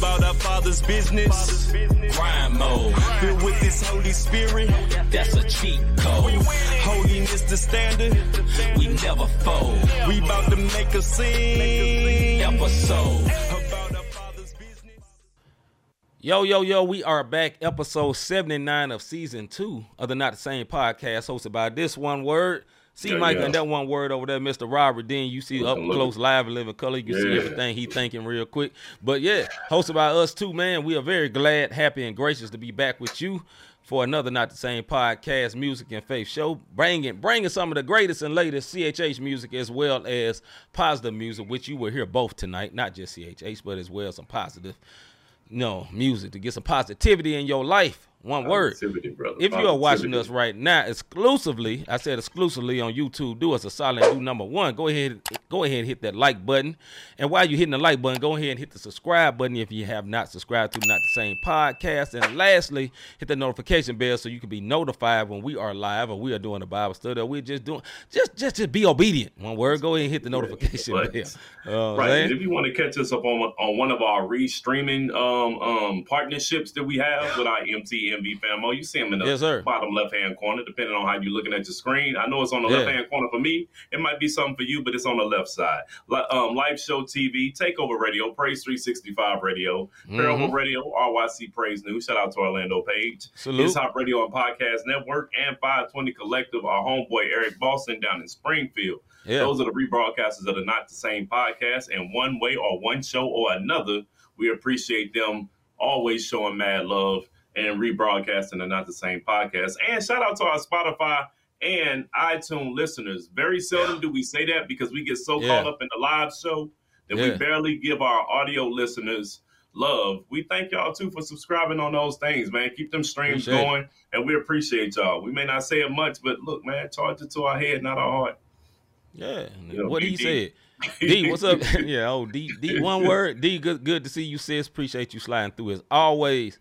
about our Father's business. Crime mode, Filled with this Holy Spirit. that's a cheat code. Holiness the standard. We never fold. We about to make a scene. Episode. Yo, yo, yo, we are back, episode 79 of season two of the Not the Same podcast, hosted by this one word. See Yeah, Mike yeah. and that one word over there, Mr. Robert. Then you see up close, live, and living color. You can see everything he thinking real quick. But yeah, hosted by us too, man. We are very glad, happy, and gracious to be back with you for another Not the Same podcast, music and faith show, bringing bringing some of the greatest and latest CHH music as well as positive music, which you will hear both tonight, not just CHH, but as well some positive no music to get some positivity in your life. One word. Brother. If you are watching us right now exclusively, I said exclusively on YouTube, do us a solid do number one. Go ahead, go ahead and hit that like button. And while you're hitting the like button, go ahead and hit the subscribe button if you have not subscribed to Not the Same Podcast. And lastly, hit the notification bell so you can be notified when we are live or we are doing a Bible study or we're just doing just just just be obedient. One word, go ahead and hit the notification Right. bell. Uh, Right. if you want to catch us up on on one of our re-streaming um, um, partnerships that we have with our MTMV famo, you see them in the Yes, sir. bottom left hand corner, depending on how you're looking at your screen. I know it's on the Yeah. left hand corner for me. It might be something for you, but it's on the left side. Li- um, Live Show TV, Takeover Radio, Praise 365 Radio, Parable Mhm. Radio, RYC Praise News. Shout out to Orlando Page. Salute. His Hop Radio and Podcast Network, and 520 Collective, our homeboy Eric Boston down in Springfield. Yeah. Those are the rebroadcasters that are not the same podcast. And one way or one show or another, we appreciate them always showing mad love and rebroadcasting the not the same podcast. And shout out to our Spotify and iTunes listeners. Very seldom do we say that because we get so Yeah. caught up in the live show that Yeah. we barely give our audio listeners love. We thank y'all too for subscribing on those things, man. Keep them streams Appreciate it. going, and we appreciate y'all. We may not say it much, but look, man, charge it to our head, not our heart. Yeah. Yeah, what he said. D, what's up? yeah, oh D D one word. D good good to see you, sis. Appreciate you sliding through as always.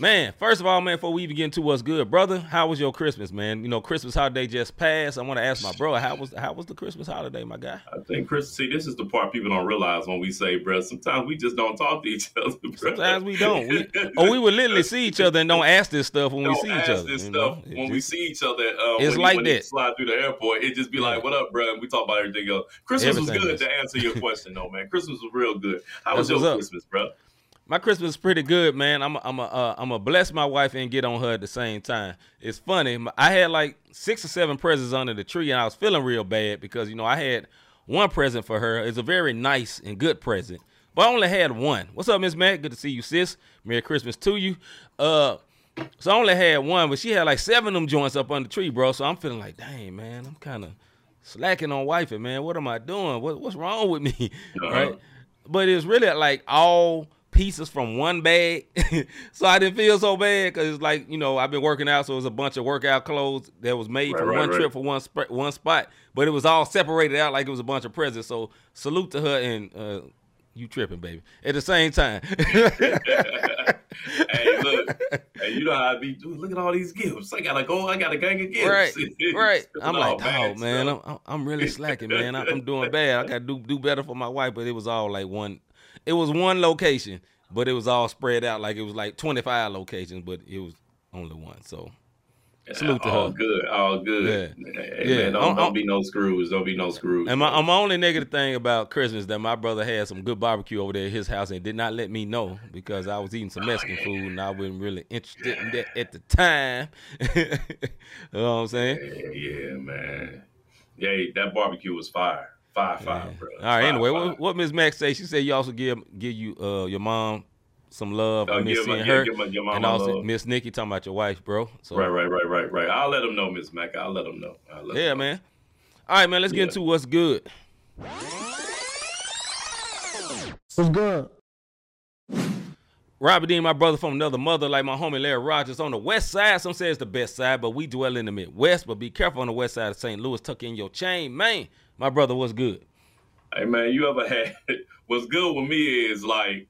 Man, first of all, man, before we even get into what's good, brother, how was your Christmas, man? You know, Christmas holiday just passed. I want to ask my bro, how was how was the Christmas holiday, my guy? I think Chris, see, this is the part people don't realize when we say, bro. Sometimes we just don't talk to each other. Bro. Sometimes we don't. We, or we would literally see each other and don't ask this stuff when we Don't see ask each other. this you stuff? It when we see each other. Uh, It's when like when that. Slide through the airport, it just be like, "What up, bro?" And we talk about everything else. Christmas was good is. to answer your question, though, man. Christmas was real good. How That's was your up. Christmas, bro? My Christmas is pretty good, man. I'm a, I'm a, uh, I'm a bless my wife and get on her at the same time. It's funny. I had like six or seven presents under the tree, and I was feeling real bad because you know I had one present for her. It's a very nice and good present, but I only had one. What's up, Miss Matt? Good to see you, sis. Merry Christmas to you. Uh, so I only had one, but she had like seven of them joints up on the tree, bro. So I'm feeling like, dang, man, I'm kind of slacking on wifey, man. What am I doing? What, what's wrong with me? Uh-huh. right? But it's really like all pieces from one bag. so I didn't feel so bad because it's like, you know, I've been working out, so it was a bunch of workout clothes that was made Right, for right, one right. trip for one sp- one spot, but it was all separated out like it was a bunch of presents. So salute to her and uh, you tripping, baby. At the same time. hey, look, hey, you know how I be. Dude, look at all these gifts. I gotta go. I got a gang of gifts. right, right. I'm like, oh man, I'm, I'm really slacking, man. I'm, I'm doing bad. I gotta do do better for my wife, but it was all like one. It was one location, but it was all spread out like it was like 25 locations, but it was only one. So Salute to all her. good, all good. Yeah. Hey, Yeah. man, don't, I'm- don't be no screws. Don't be no screws. And my, my only negative thing about Christmas that my brother had some good barbecue over there at his house and did not let me know because I was eating some Mexican food and I wasn't really interested in that at the time. you know what I'm saying? yeah, yeah, man. Yeah, that barbecue was fire, fire, fire, bro. All right. Fire, Anyway, fire. what, what Miss Max say? She said you also give give you uh your mom some love. Oh, I miss seeing her. give my- your mama and also love. Miss Nikki talking about your wife, bro. So Right, right, right, right, right. I'll let them know, Miss Mac. I'll let them know. I'll let yeah, them know. man. All right, man. Let's Yeah. get into what's good. What's good? Robert Dean, my brother from another mother, like my homie Larry Rogers on the west side. Some say it's the best side, but we dwell in the Midwest. But be careful on the west side of St. Louis. Tuck in your chain, man. My brother, what's good? Hey man, you ever had what's good with me is like,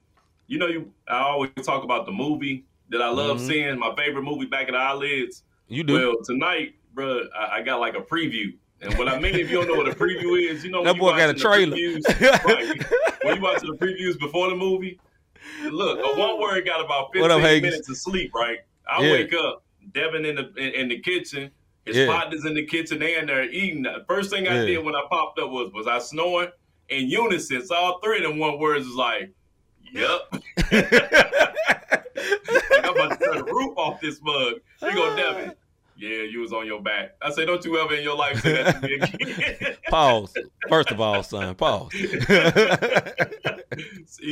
you know, you I always talk about the movie that I love Mhm. seeing, my favorite movie back at the eyelids. You do. Well, tonight, bro, I, I got like a preview. And what I mean, if you don't know what a preview is, you know That when you boy got a trailer. previews- right, when you watching the previews before the movie, Look, a one word got about What up, 15 minutes of sleep, right? I Yeah. wake up, Devin in the in, in the kitchen. His Yeah. partner's in the kitchen. And They in there eating. The first thing I Yeah. did when I popped up was was I snoring in unison. So all three of them one words is like, "Yep." like I'm about to turn the roof off this mug. He go, Devin. Yeah, you was on your back. I said, don't you ever in your life say that to me again. Pause. First of all, son, pause. he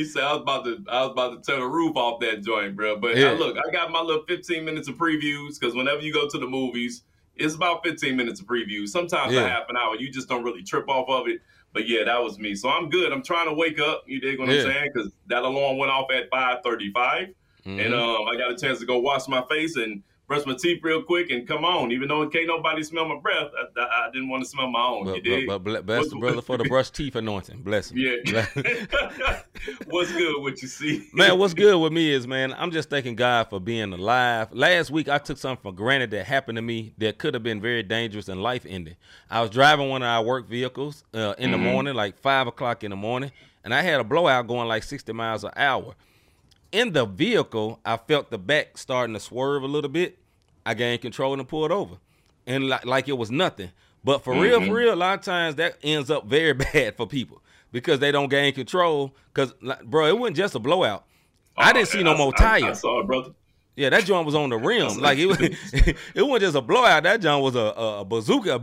said I was about to I was about to turn the roof off that joint, bro. But Yeah. uh, look, I got my little 15 minutes of previews because whenever you go to the movies, it's about 15 minutes of preview. Sometimes Yeah. a half an hour. You just don't really trip off of it. But yeah, that was me. So I'm good. I'm trying to wake up. You dig what Yeah. I'm saying? Because that alarm went off at 5:35, Mhm. and um, I got a chance to go wash my face and brush my teeth real quick and come on. Even though it can't nobody smell my breath, I, I, I didn't want to smell my own. but, you but, but bless the brother for the brush teeth anointing. Bless him. yeah. What's good? What you see? Man, what's good with me is, man, I'm just thanking God for being alive. Last week, I took something for granted that happened to me that could have been very dangerous and life ending. I was driving one of our work vehicles uh, in the morning, like five o'clock in the morning, and I had a blowout going like 60 miles an hour. In the vehicle, I felt the back starting to swerve a little bit. I gained control and pulled over, and like, like it was nothing. But for real, for mm-hmm. real, a lot of times that ends up very bad for people because they don't gain control. Because, like, bro, it wasn't just a blowout. I oh, didn't see no more Oh, I, I tires. saw it, brother. Yeah, that joint was on the rim. Like it was, it wasn't just a blowout. That joint was a, a, a bazooka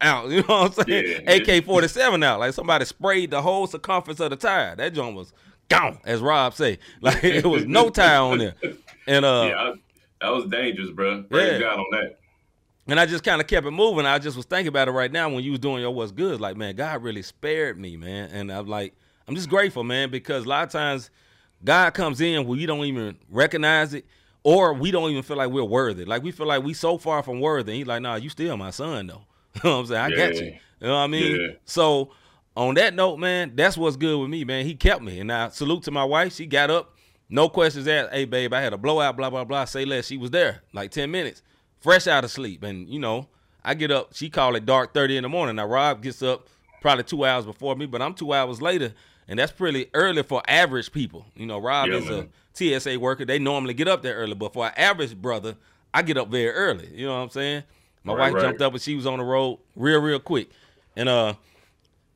out. You know what I'm saying? Yeah. AK forty seven out. Like somebody sprayed the whole circumference of the tire. That joint was gone, as Rob say. Like it was no tire on there. And uh, yeah, I, that was dangerous, bro. Praise Yeah. God on that. And I just kind of kept it moving. I just was thinking about it right now when you was doing your what's good. Like, man, God really spared me, man. And I'm like, I'm just grateful, man, because a lot of times God comes in where you don't even recognize it, or we don't even feel like we're worthy. Like we feel like we so far from worthy. And he's like, nah, you still my son though. you know what I'm saying? I got you. You know what I mean? Yeah. So on that note, man, that's what's good with me, man. He kept me. And I salute to my wife. She got up, no questions asked. Hey, babe, I had a blowout, blah, blah, blah. Say less. She was there like 10 minutes, fresh out of sleep. And, you know, I get up, she called it dark 30 in the morning. Now, Rob gets up probably two hours before me, but I'm two hours later. And that's pretty early for average people. You know, Rob Yeah, is man. a TSA worker. They normally get up there early, but for an average brother, I get up very early. You know what I'm saying? My Right, wife right. jumped up and she was on the road real, real quick. And uh,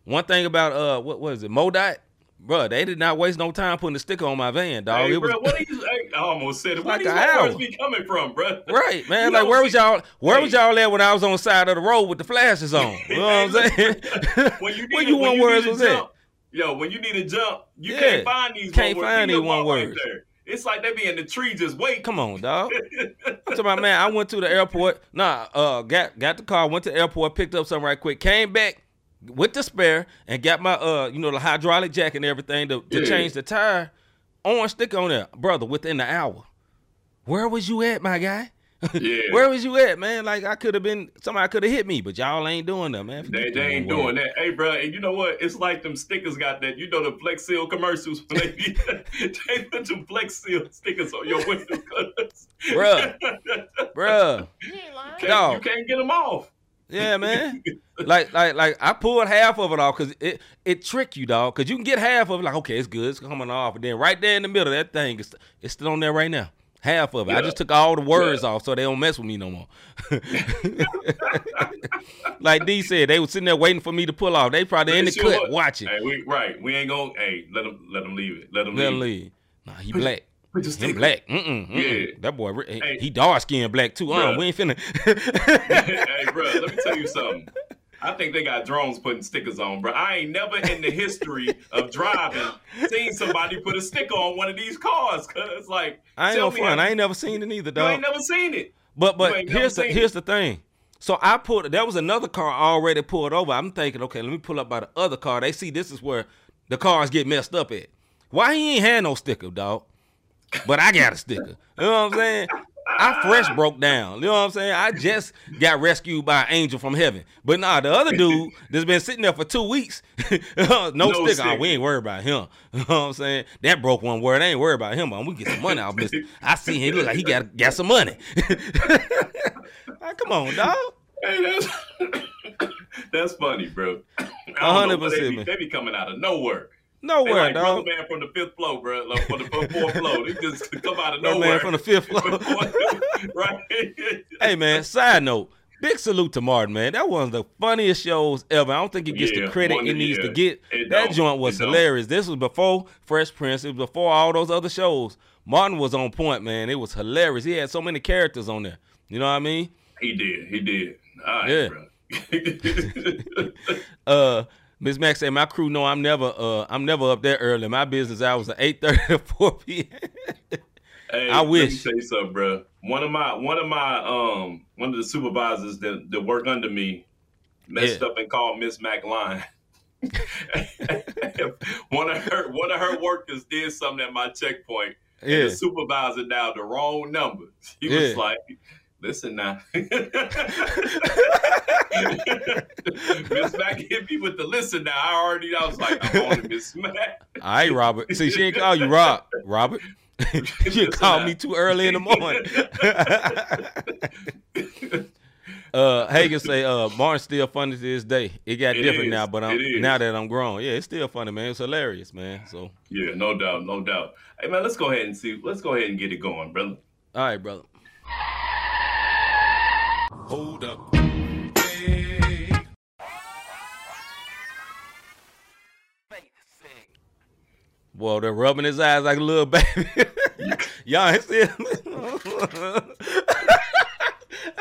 one thing about uh, what was it, MoDOT, bro? They did not waste no time putting the sticker on my van, dog. hey, it was what are you? I almost said it. Where like these an words hour. be coming from, bro? right, man. You like where was y'all? Where was y'all at when I was on the side of the road with the flashes on? You know what I'm saying? When you need, Where you when one you words a was at? jump, Yo, when you need a jump, you Yeah. can't find these. Can't one find these one right words. It's like they be in the tree just waiting. Come on, dog. I'm talking about man. I went to the airport. Nah, uh, got got the car. Went to the airport. Picked up something right quick. Came back with the spare and got my uh, you know, the hydraulic jack and everything to, to Yeah. change the tire. Orange sticker on there, brother. Within the hour. Where was you at, my guy? Yeah. Where was you at, man? Like I could have been. Somebody could have hit me, but y'all ain't doing that, man. They, they ain't doing that. Hey, bro, and you know what? It's like them stickers got that. You know the Flex Seal commercials when they be, they put them Flex Seal stickers on your window. Bruh. Bruh. Can't- Dog. You can't get them off. Yeah, man. like, like, like I pulled half of it off because it it trick you, dog. Because you can get half of it, like, okay, it's good, it's coming off, and then right there in the middle, that thing is it's still on there right now. Half of it. I just took all the words Yeah. off so they don't mess with me no more. like D said, they was sitting there waiting for me to pull off. They probably in the sure cut watching. Hey, we, right. We ain't gonna. Hey, let them let them leave it. Let them Let leave. leave. Nah, he black. The Him black. Mm-mm, mm-mm. Yeah. That boy, he- Hey. he dark skinned black too. Uh, we ain't finna. hey, bro, let me tell you something. I think they got drones putting stickers on, bro. I ain't never in the history of driving seen somebody put a sticker on one of these cars. Cause like, I ain't no fun. I ain't never seen it either, dog. I ain't never seen it. But but here's the here's the thing. So I pulled. There was another car already pulled over. I'm thinking, okay, let me pull up by the other car. They see this is where the cars get messed up at. Why he ain't had no sticker, dog? But I got a sticker. You know what I'm saying? I fresh broke down. You know what I'm saying? I just got rescued by an angel from heaven. But nah, the other dude that's been sitting there for two weeks, no, No sticker. Oh, we ain't worried about him. You know what I'm saying? That broke one word. I ain't worried about him. Man. We get some money out of this. I see him. He look like he got got some money. Ah, come on, dog. Hey, that's that's funny, bro. I don't A hundred know, they percent, be- They be coming out of nowhere. Nowhere, like brother dog. man from the fifth floor, bro. Like from the fourth floor. They just come out of Brother nowhere. man from the fifth floor. right. hey man, side note. Big salute to Martin, man. That was the funniest shows ever. I don't think it gets Yeah, the credit it needs yeah, to get. it that don't. joint was It don't. hilarious. This was before Fresh Prince. It was before all those other shows. Martin was on point, man. It was hilarious. He had so many characters on there. You know what I mean? He did. He did. All right, Yeah. Uh, Miss Max said, "My crew know I'm never, uh, I'm never up there early. My business hours are eight thirty to four p.m. Hey, I Let me wish. you something, bro. One of my one of my um one of the supervisors that, that work under me messed Yeah. up and called Miss Mac line. one of her one of her workers did something at my checkpoint. And Yeah. the supervisor dialed the wrong number. He Yeah. was like, "Listen now." Miss Mac hit me with the listen now. I already I was like, I'm on it, Miss Mac. All right, Robert. See, she ain't call you Rob, Robert. she called me too early in the morning. uh, Hagen say, uh, Martin's still funny to this day. It got It different is. now, but I'm, now that I'm grown, yeah, it's still funny, man. It's hilarious, man. So, Yeah, no doubt, no doubt. Hey man, let's go ahead and see. Let's go ahead and get it going, brother. all right, brother. Hold up. Hey. Boy, they're rubbing his eyes like a little baby. Y'all ain't see him.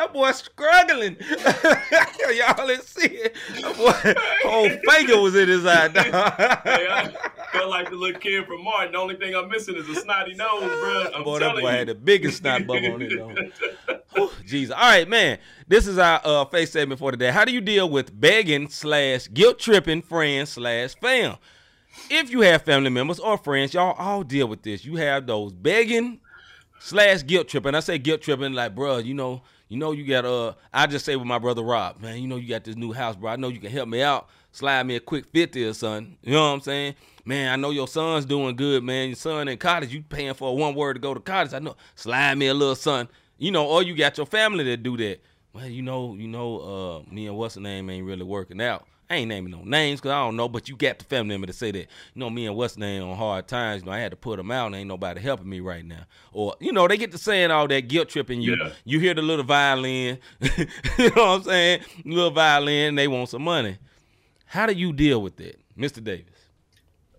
that boy struggling. Y'all didn't see it. That boy, whole finger was in his eye. I felt like the little kid from Martin. The only thing I'm missing is a snotty nose, bro. I'm Boy, that boy you. had the biggest snot bubble on his nose. Jesus. All right, man. This is our uh, faith segment for today. How do you deal with begging slash guilt tripping friends slash fam? If you have family members or friends, y'all all deal with this. You have those begging slash guilt tripping. I say guilt tripping like, bro, you know, you know, you got uh. I just say with my brother Rob, man, you know, you got this new house, bro. I know you can help me out. Slide me a quick fifty or something. You know what I'm saying? Man, I know your son's doing good, man. Your son in college, you paying for one word to go to college. I know. Slide me a little son. You know, or you got your family that do that. Well, you know, you know, uh, me and what's the name ain't really working out. I ain't naming no names because I don't know, but you got the family member to say that. You know, me and what's name on hard times, you know, I had to put them out and ain't nobody helping me right now. Or, you know, they get to saying all that guilt tripping you. Yeah. You hear the little violin, you know what I'm saying? Little violin, they want some money. How do you deal with that, Mr. Davis?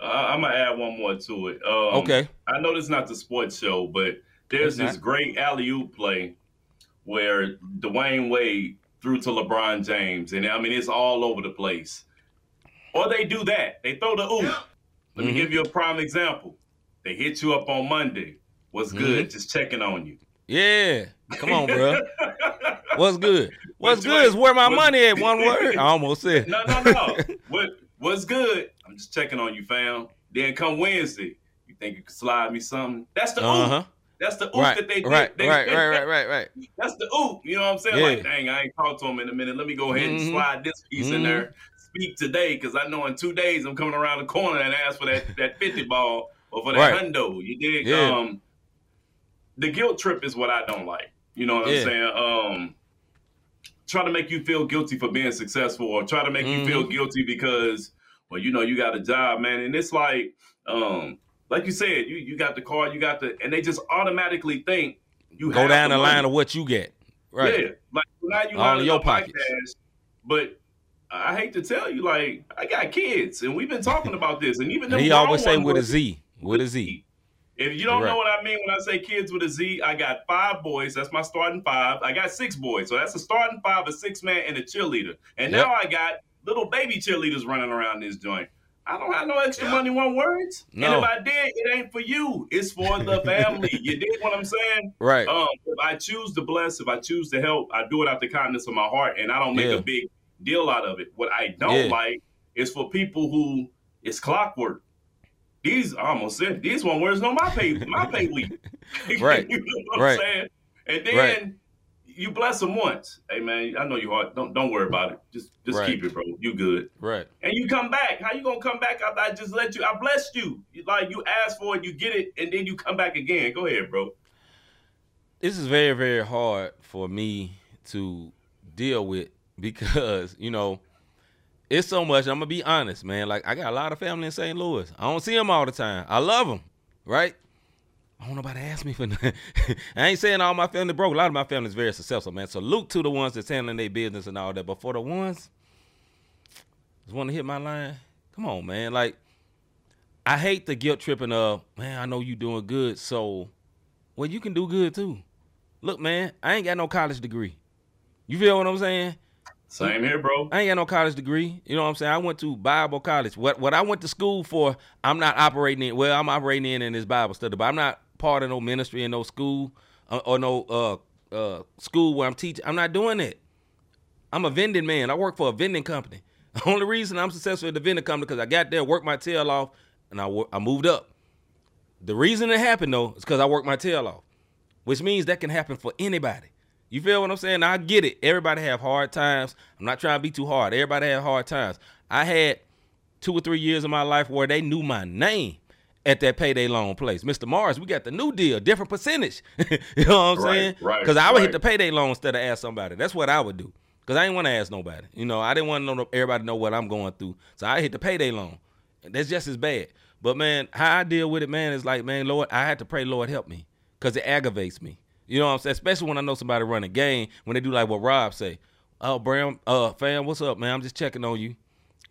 Uh, I'm gonna add one more to it. Um, Okay. I know this is not the sports show, but there's It's this not. great alley oop play where Dwyane Wade threw to LeBron James, and I mean it's all over the place. Or they do that. They throw the oop. Let me Mhm. give you a prime example. They hit you up on Monday. What's Mm-hmm. good? Just checking on you. Yeah. Come on, bro. What's good? What's Which good is where my money at. One word. I almost said. No, no, no. what what's good? I'm just checking on you, fam. Then come Wednesday, you think you can slide me something? That's the Uh oop. That's the oop Right. that they did. Right. They- Right. Right. Right. Right. Right. That's the oop. You know what I'm saying? Yeah. Like, dang, I ain't talked to him in a minute. Let me go ahead Mhm. and slide this piece in Mhm. there. Speak today, because I know in two days I'm coming around the corner and ask for that that 50 ball or for that Right. hundo. You dig? Yeah. Um, the guilt trip is what I don't like. You know what Yeah. I'm saying? Um, try to make you feel guilty for being successful, or try to make you feel Mhm. guilty because, well, you know, you got a job, man, and it's like, um, like you said, you you got the car, you got the, and they just automatically think you Go down the money. line of what you get. Right. Yeah, like now you All in your pockets. cash, but I hate to tell you, like I got kids, and we've been talking about this, and even them he always say with a Z. With a Z. If you don't Right. know what I mean when I say kids with a Z, I got five boys. That's my starting five. I got six boys, so that's a starting five, a six man, and a cheerleader. And Yep. now I got little baby cheerleaders running around this joint. I don't have no extra money, one words. No. And if I did, it ain't for you. It's for the family. you dig what I'm saying? Right. Um, if I choose to bless, if I choose to help, I do it out the kindness of my heart, and I don't make Yeah. a big deal out of it. What I don't Yeah. like is for people who it's clockwork. These I almost said these one words on my pay my pay week. Right. you know what Right. I'm saying? And then Right. You bless them once. Hey man, I know you hard. Don't don't worry about it. Just just Right. keep it, bro. You good. Right. And you come back. How you gonna come back after I just let you? I blessed you. You- Like you asked for it, you get it, and then you come back again. Go ahead, bro. this is very very hard for me to deal with because you know It's so much. I'm gonna be honest, man. Like I got a lot of family in St. Louis. I don't see them all the time. I love them, right? I don't nobody ask me for nothing. I ain't saying all my family broke. A lot of my family is very successful, man. Salute to the ones that's handling their business and all that. But for the ones just want to hit my line, come on, man. Like I hate the guilt tripping of, man, I know you doing good, so well you can do good too. Look, man, I ain't got no college degree. You feel what I'm saying? Same here, bro. I ain't got no college degree. You know what I'm saying? I went to Bible college. What what I went to school for, I'm not operating in. Well, I'm operating in in this Bible study, but I'm not part of no ministry in no school uh, or no uh, uh, school where I'm teaching. I'm not doing it. I'm a vending man. I work for a vending company. The only reason I'm successful at the vending company because I got there, worked my tail off, and I I moved up. The reason it happened though is because I worked my tail off, which means that can happen for anybody. You feel what I'm saying? I get it. Everybody have hard times. I'm not trying to be too hard. Everybody have hard times. I had two or three years of my life where they knew my name at that payday loan place. Mr. Mars, we got the new deal, different percentage. you know what I'm Right, saying? right, Because I would hit the payday loan instead of ask somebody. That's what I would do. Because I didn't want to ask nobody. You know, I didn't want to know everybody to know what I'm going through. So I hit the payday loan. That's just as bad. But man, how I deal with it, man, is like, man, Lord, I had to pray, Lord, help me. Because it aggravates me. You know what I'm saying? Especially when I know somebody run a game, when they do like what Rob say. Oh, Bram, uh, fam, what's up, man? I'm just checking on you.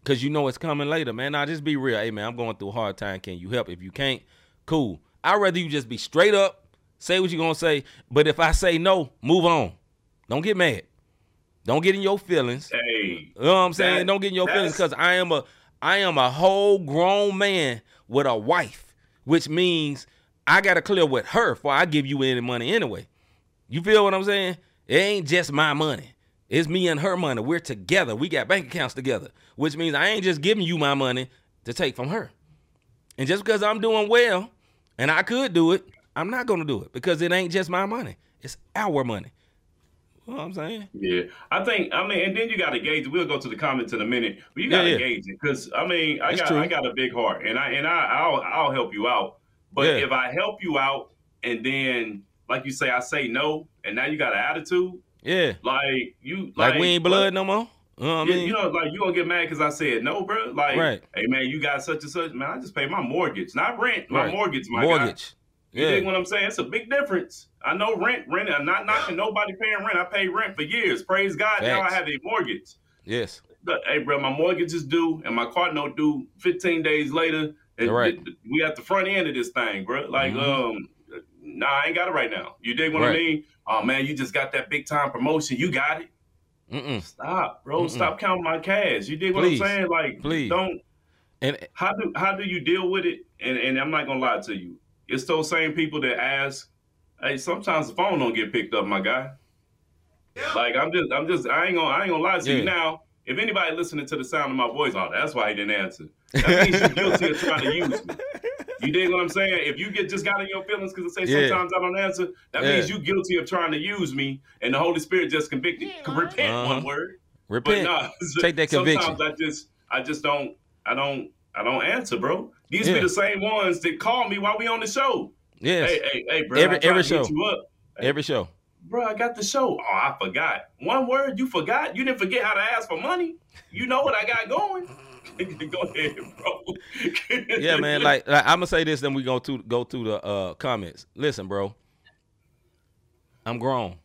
Cause you know it's coming later, man. Now just be real. Hey man, I'm going through a hard time. Can you help? If you can't, cool. I'd rather you just be straight up, say what you're gonna say. But if I say no, move on. Don't get mad. Don't get in your feelings. Hey, You know what I'm saying? That- Don't get in your feelings because I am a I am a whole grown man with a wife, which means I gotta clear with her before I give you any money anyway. You feel what I'm saying? It ain't just my money. It's me and her money. We're together. We got bank accounts together, which means I ain't just giving you my money to take from her. And just because I'm doing well and I could do it, I'm not gonna do it because it ain't just my money. It's our money. You know what I'm saying? Yeah, I think I mean, and then you got to gauge. We'll go to the comments in a minute, but you got to Yeah, yeah. gauge it because I mean, I That's got true. I got a big heart, and I and I I'll I'll help you out. But Yeah. if I help you out, and then like you say, I say no, and now you got an attitude, Yeah. like you Like, we ain't blood no more. You know what I mean? you know, like you gonna get mad because I said no, bro. Like, Right. hey man, you got such and such. Man, I just pay my mortgage, not rent. My Right. mortgage, my guy. Mortgage. You Yeah. dig what I'm saying? It's a big difference. I know rent, rent. I'm not knocking nobody paying rent. I paid rent for years. Praise God. Now I Facts. have a mortgage. Yes. But, hey, bro, my mortgage is due and my car note due 15 days later. And Right. th- we at the front end of this thing, bro. Like, Mhm. um, nah, I ain't got it right now. You dig what I Right. mean? Oh man, you just got that big time promotion. You got it. Mm-mm. Stop, bro. Mm-mm. Stop counting my cash. You dig what I'm saying? Like, Please. don't. And How do how do you deal with it? And and I'm not gonna lie to you. It's those same people that ask, "Hey, sometimes the phone don't get picked up, my guy." Like I'm just I'm just I ain't gonna I ain't gonna lie to Yeah. you now. If anybody listening to the sound of my voice, oh, that's why he didn't answer. That means you're guilty of trying to use me. You dig what I'm saying? If you get just got in your feelings because I say Yeah. sometimes I don't answer, that Yeah. means you guilty of trying to use me, and the Holy Spirit just convicted. Repent, Uh-huh. one word. repent. But no, Take that conviction. Sometimes I just, I just don't, I don't, I don't answer, bro. These Yeah. be the same ones that call me while we on the show. yes. Hey, hey, hey, bro. Every- every show. You up. Every show. Bro, I got the show. Oh, I forgot. One word, you forgot. You didn't forget how to ask for money. You know what I got going. Go ahead, bro. Yeah, man. Like, like I'm gonna say this, then we go to go through the uh, comments. Listen, bro. I'm grown.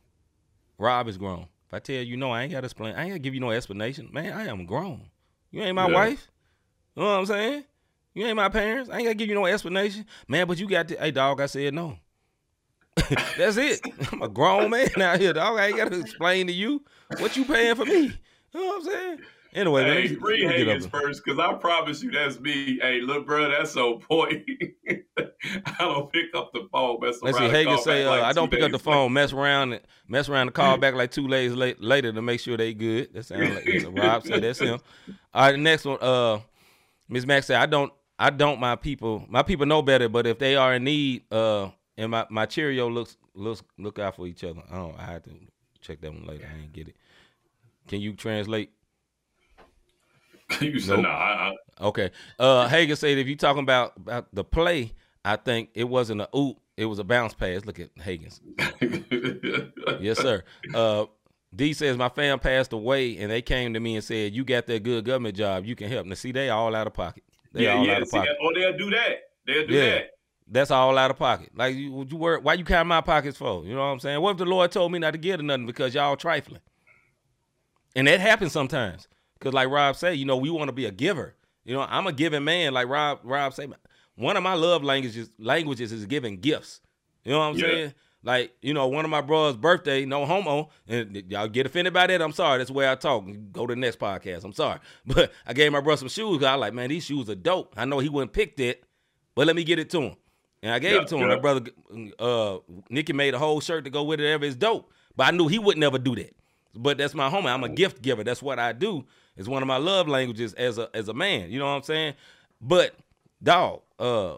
Rob is grown. If I tell you no, I ain't gotta explain. I ain't gotta give you no explanation. Man, I am grown. You ain't my Yeah. wife. You know what I'm saying? You ain't my parents. I ain't gotta give you no explanation. Man, but you got to hey dog, I said no. That's it. I'm a grown man out here, dog. I ain't gotta explain to you what you paying for me. You know what I'm saying? Anyway, Hey, let me- free let Higgins first, because I promise you that's me. Hey, look, bro, that's so point. I don't pick up the phone. Mess Let's see. around, Hagen call say, uh, like "I don't pick up the phone, mess around, and mess around, and call back like two days late, later to make sure they good." That sounds like yeah, Rob said that's him. All right, the next one. Uh, Miss Max said, "I don't, I don't. My people, my people know better. But if they are in need, uh, and my my Cheerio looks looks look out for each other. I don't. I have to check that one later. I didn't get it. Can you translate? you said, Nope. nah, I, Okay. Uh, Hagen said, if you're talking about about the play, I think it wasn't a oop, it was a bounce pass. Look at Hagen's. Yes, sir. Uh, D says my fam passed away, and they came to me and said, "You got that good government job. You can help." Now, see, they all out of pocket. They yeah, all yeah. out of See, pocket. or they'll do that. They'll do Yeah. that. That's all out of pocket. Like you, would you work? Why you count my pockets for? You know what I'm saying? What if the Lord told me not to give to nothing because y'all trifling? And that happens sometimes. Cause like Rob said, you know, we want to be a giver. You know, I'm a giving man. Like Rob, Rob said, one of my love languages languages is giving gifts. You know what I'm Yeah. saying? Like, you know, one of my brother's birthday, no homo, and y'all get offended by that. I'm sorry. That's the way I talk. Go to the next podcast. I'm sorry. But I gave my brother some shoes. I was like, man, these shoes are dope. I know he wouldn't pick that, but let me get it to him. And I gave Yeah, it to him. yeah. My brother, uh, Nicky made a whole shirt to go with it. Ever it's dope. But I knew he would never do that. But that's my homie. I'm a gift giver. That's what I do. It's one of my love languages as a as a man. You know what I'm saying? But dog, uh,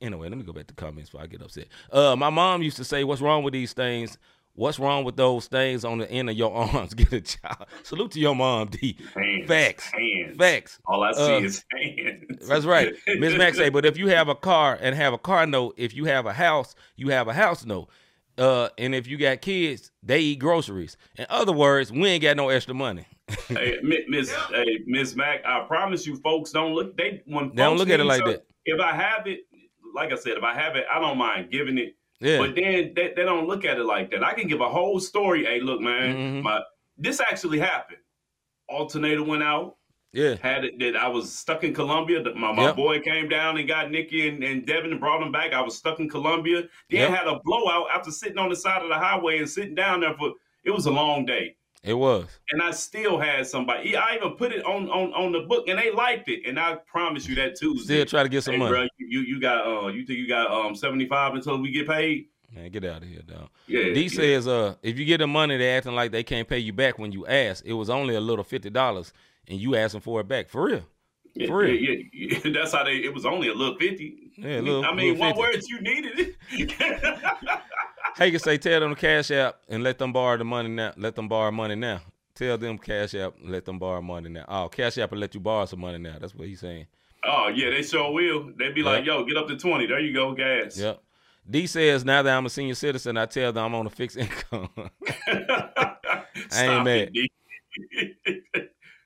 anyway, let me go back to comments before I get upset. Uh, my mom used to say, "What's wrong with these things? What's wrong with those things on the end of your arms? Get a job." Salute to your mom, D. Hands, Facts. hands. Facts. All I see Uh, is hands. That's right. Miss Max say, but if you have a car and have a car note, if you have a house, you have a house note. Uh, and if you got kids, they eat groceries. In other words, we ain't got no extra money. Hey, Mi- Miss, hey, Miss Mac, I promise you, folks don't look. They when They don't look at it like something- that. If I have it, like I said, if I have it, I don't mind giving it. Yeah. But then they, they don't look at it like that. I can give a whole story. Hey, look, man, Mhm. my this actually happened. Alternator went out. yeah. Had it that I was stuck in Columbia. that My, my Yep. boy came down and got Nikki and, and Devin and brought them back. I was stuck in Columbia. Then Yep. had a blowout after sitting on the side of the highway and sitting down there for it was a long day It was. and I still had somebody. I even put it on on on the book, and they liked it. And I promise you that Tuesday. Still try to get some hey, money. bro, you you got uh you think you got um seventy five until we get paid? Man, get out of here, dog. Yeah. D yeah. says, uh, if you get the money, they acting like they can't pay you back when you ask. It was only a little fifty dollars, and you asking for it back for real. yeah, for real. Yeah, yeah, yeah. That's how they. It was only a little fifty. Yeah, a little- I mean, little what 50. words you needed it. Hagen say, tell them to cash app and let them borrow the money now. Let them borrow money now. Tell them cash app, and let them borrow money now. Oh, cash app and let you borrow some money now. That's what he's saying. oh yeah, they sure will. They'd be like, "Yo, get up to twenty. There you go, gas." Yep. D says, now that I'm a senior citizen, I tell them I'm on a fixed income. Stop mad. it, D.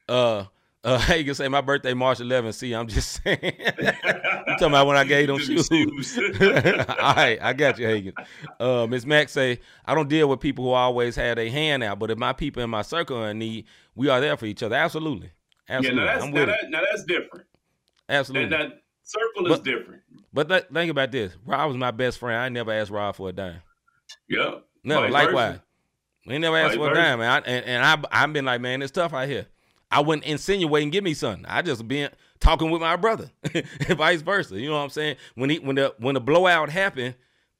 Uh, uh, uh, Hagen say, my birthday March 11th. See, I'm just saying. I'm talking about when I gave them shoes. All right, I got you, Hagen. Uh, Miss Max say, I don't deal with people who always have a hand out, but if my people in my circle are in need, we are there for each other. Absolutely. Yeah, Absolutely. now that's I'm now, that, now that's different. Absolutely. That, that circle is different. But th- think about this. Rob was my best friend. I never asked Rob for a dime. Yeah. No, likewise. versa. We never asked Vice for a dime, man. I, and and I, I've been like, man, it's tough out here. I wouldn't insinuate and give me something. I just been talking with my brother, and vice versa. You know what I'm saying? When he when the when the blowout happened,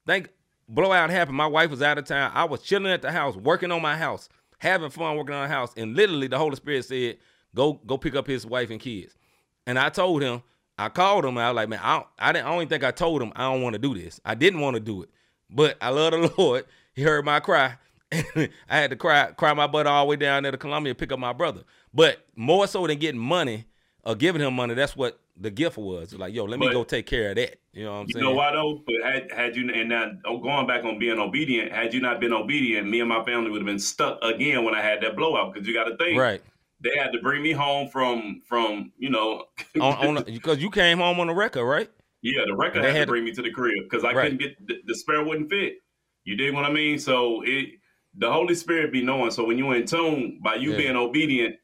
think blowout happened. My wife was out of town. I was chilling at the house, working on my house, having fun working on the house, and literally the Holy Spirit said, "Go go pick up his wife and kids." And I told him, I called him. I was like, man, I don't, I didn't. I don't think I told him I don't want to do this. I didn't want to do it, but I love the Lord. He heard my cry. I had to cry, cry my butt all the way down there to Columbia pick up my brother. But more so than getting money or giving him money, that's what the gift was. Like, yo, let me But- go take care of that. You know what I'm You saying? You know why though? But had had you and now oh, going back on being obedient, had you not been obedient, me and my family would have been stuck again when I had that blowout. Because you got to think, Right. They had to bring me home from from you know, because you came home on the record, right? yeah, the record had, had to to- bring me to the crib because I Right. couldn't get the, the spare wouldn't fit. You dig what I mean? So it the Holy Spirit be knowing. So when you're in tune by you Yeah. being obedient.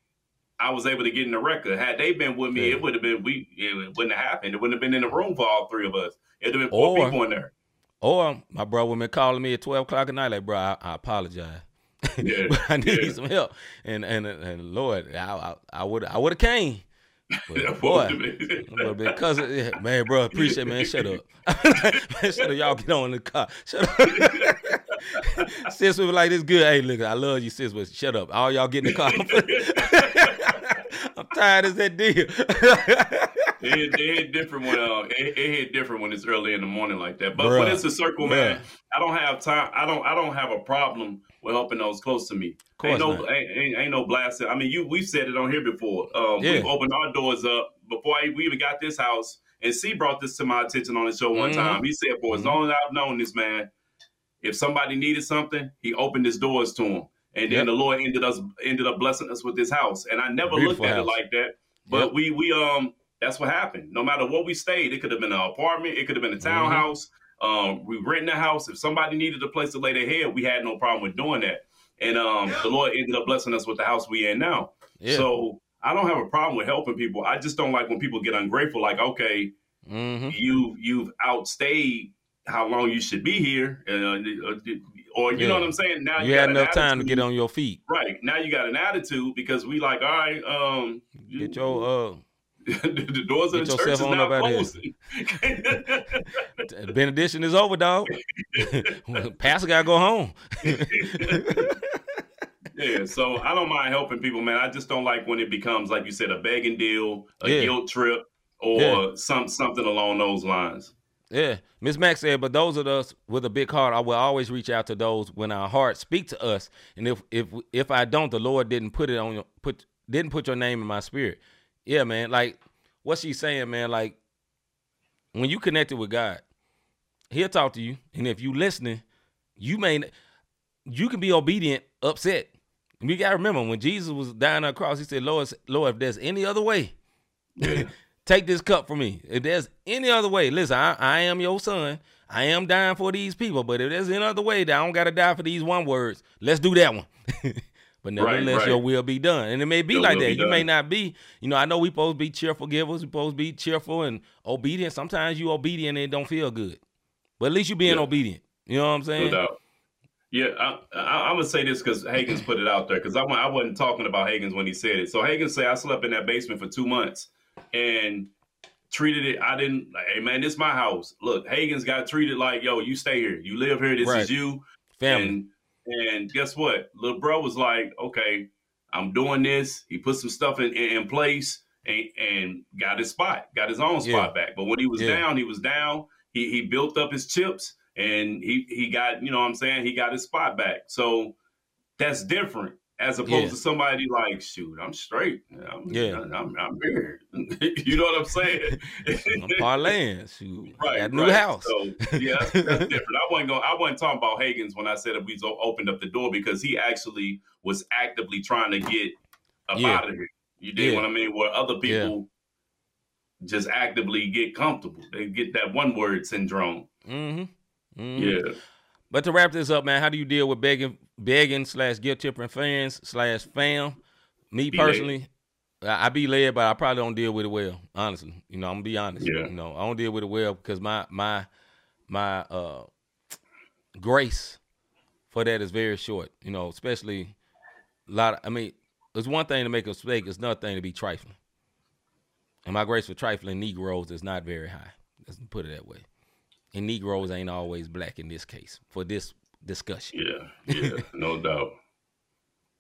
I was able to get in the record. Had they been with me, Yeah. it would have been we. It wouldn't have happened. It wouldn't have been in the room for all three of us. It'd have been four Or- people in there. Or my brother would been calling me at twelve o'clock at night, like, bro, I, I apologize. Yeah, I need yeah. some help. And and and Lord, I I would I would have came. But boy, would've been- Well, because man, bro, appreciate man. Shut up, man. Shut up, y'all get on the car. Shut up. sis was like, "This good." Hey, look, I love you, sis. But shut up. All y'all get in the car. I'm tired as that deal. it, hit, it hit different when uh, it, it hit different when it's early in the morning like that. But Bruh. when it's a circle, man, Bruh. I don't have time. I don't. I don't have a problem with helping those close to me. ain't no, ain't, ain't, ain't no blasting. I mean, you we've said it on here before. Um, Yeah. We've opened our doors up before I, we even got this house. And C brought this to my attention on the show one Mhm. time. He said, "For as Mhm. long as I've known this man, if somebody needed something, he opened his doors to him." And then Yep. the Lord ended us ended up blessing us with this house. And I never Beautiful looked at house. it like that. But Yep. we we um that's what happened. No matter what we stayed, it could have been an apartment, it could have been a townhouse. Um, we rented a house. If somebody needed a place to lay their head, we had no problem with doing that. And um, the Lord ended up blessing us with the house we in now. Yeah. So I don't have a problem with helping people. I just don't like when people get ungrateful. Like, okay, hmm you you've outstayed how long you should be here, uh, or you Yeah. know what I'm saying. Now You got had enough time to get on your feet. Right now, you got an attitude because we like, all right, um, Get your uh the doors of the church is on now up outta here. closing. benediction is over, dog. Pastor gotta go home. yeah, so I don't mind helping people, man. I just don't like when it becomes, like you said, a begging deal, a Yeah. guilt trip, or Yeah. some something along those lines. Yeah, Miss Max said, but those of us with a big heart, I will always reach out to those when our hearts speak to us. And if if if I don't, the Lord didn't put it on your put didn't put your name in my spirit. Yeah, man. Like what she's saying, man. Like when you connected with God, He'll talk to you, and if you listening, you may you can be obedient, upset. We gotta remember when Jesus was dying on the cross, He said, "Lord, Lord, if there's any other way." take this cup from me. If there's any other way, listen, I, I am your son. I am dying for these people. But if there's any other way that I don't got to die for these one words, let's do that one. but nevertheless, right. your will be done. And it may be Your like that. You may not be, you know, I know we supposed to be cheerful givers. We supposed to be cheerful and obedient. Sometimes you obedient and it don't feel good. But at least you being Yeah. obedient. You know what I'm No saying? doubt. Yeah, I, I, I'm gonna say this because Hagen's put it out there because I, I wasn't talking about Hagen's when he said it. So Hagen said I slept in that basement for two months and treated it. I didn't. Like, hey man, this is my house. Look, Hagen's got treated like yo, you stay here, you live here. This Right. is you. Family. And and guess what? Little bro was like, okay, I'm doing this. He put some stuff in in, in place and and got his spot, got his own spot back. But when he was Yeah. down, he was down. He he built up his chips and he he got you know what I'm saying he got his spot back. So that's different as opposed Yeah. to somebody like shoot, I'm straight. I'm, Yeah. I'm, I'm here. you know what I'm saying? I'm parlaying. Shoot. Right, Got new right. house. So yeah, that's, that's different. I wasn't going. I wasn't talking about Hagen's when I said that we opened up the door because he actually was actively trying to get up Yeah. out of here. You did Yeah. what I mean? Where other people just actively get comfortable. They get that one word syndrome. mm-hmm. mm-hmm. Yeah. But to wrap this up, man, how do you deal with begging, begging slash guilt tripping fans slash fam? Me Be led. personally, I, I be led, but I probably don't deal with it well. Honestly, you know, I'm gonna be honest. Yeah. You know, I don't deal with it well because my my my uh grace for that is very short. You know, especially a lot. Of, I mean, it's one thing to make a mistake. It's another thing to be trifling. And my grace for trifling Negroes is not very high. Let's put it that way. And Negroes ain't always black in this case for this discussion. Yeah. Yeah. no doubt.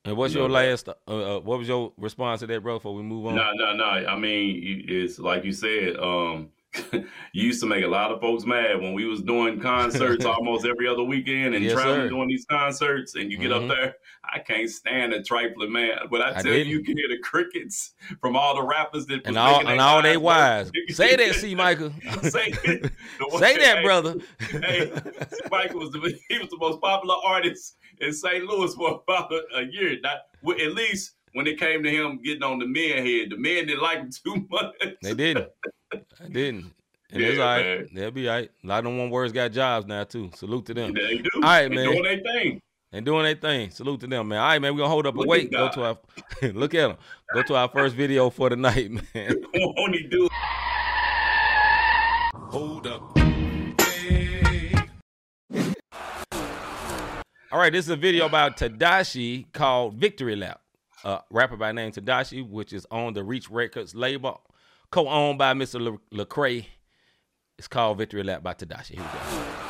And what's No your doubt. last? Uh, uh, what was your response to that, bro? Before we move on. No, no, no. I mean, it's like you said. Um, used to make a lot of folks mad when we was doing concerts almost every other weekend and Yes, traveling sir. doing these concerts. And you get Mhm. up there, I can't stand a trifling man. But I I tell you, didn't. you can hear the crickets from all the rappers that and all and all they wise. Say that, C. Micah. Say, the Say that, brother. Hey, Micah was the he was the most popular artist in St. Louis for about a, a year. Not, at least when it came to him getting on the men head, the men didn't like him too much. They didn't. They didn't. And it's all right. man. They'll be all right. A lot of them one words got jobs now too. Salute to them. They do. All right, They man. Doing their thing. And doing their thing. Salute to them, man. All right, man. We're gonna hold up a Look wait. Go to our look at them. Go to our first video for the night, man. Won't he do? Hold up. Hey. All right, this is a video about Tedashii called Victory Lap. A rapper by name Tedashii, which is on the Reach Records label, co-owned by Mr. Le- Lecrae. It's called Victory Lap by Tedashii. Here we go.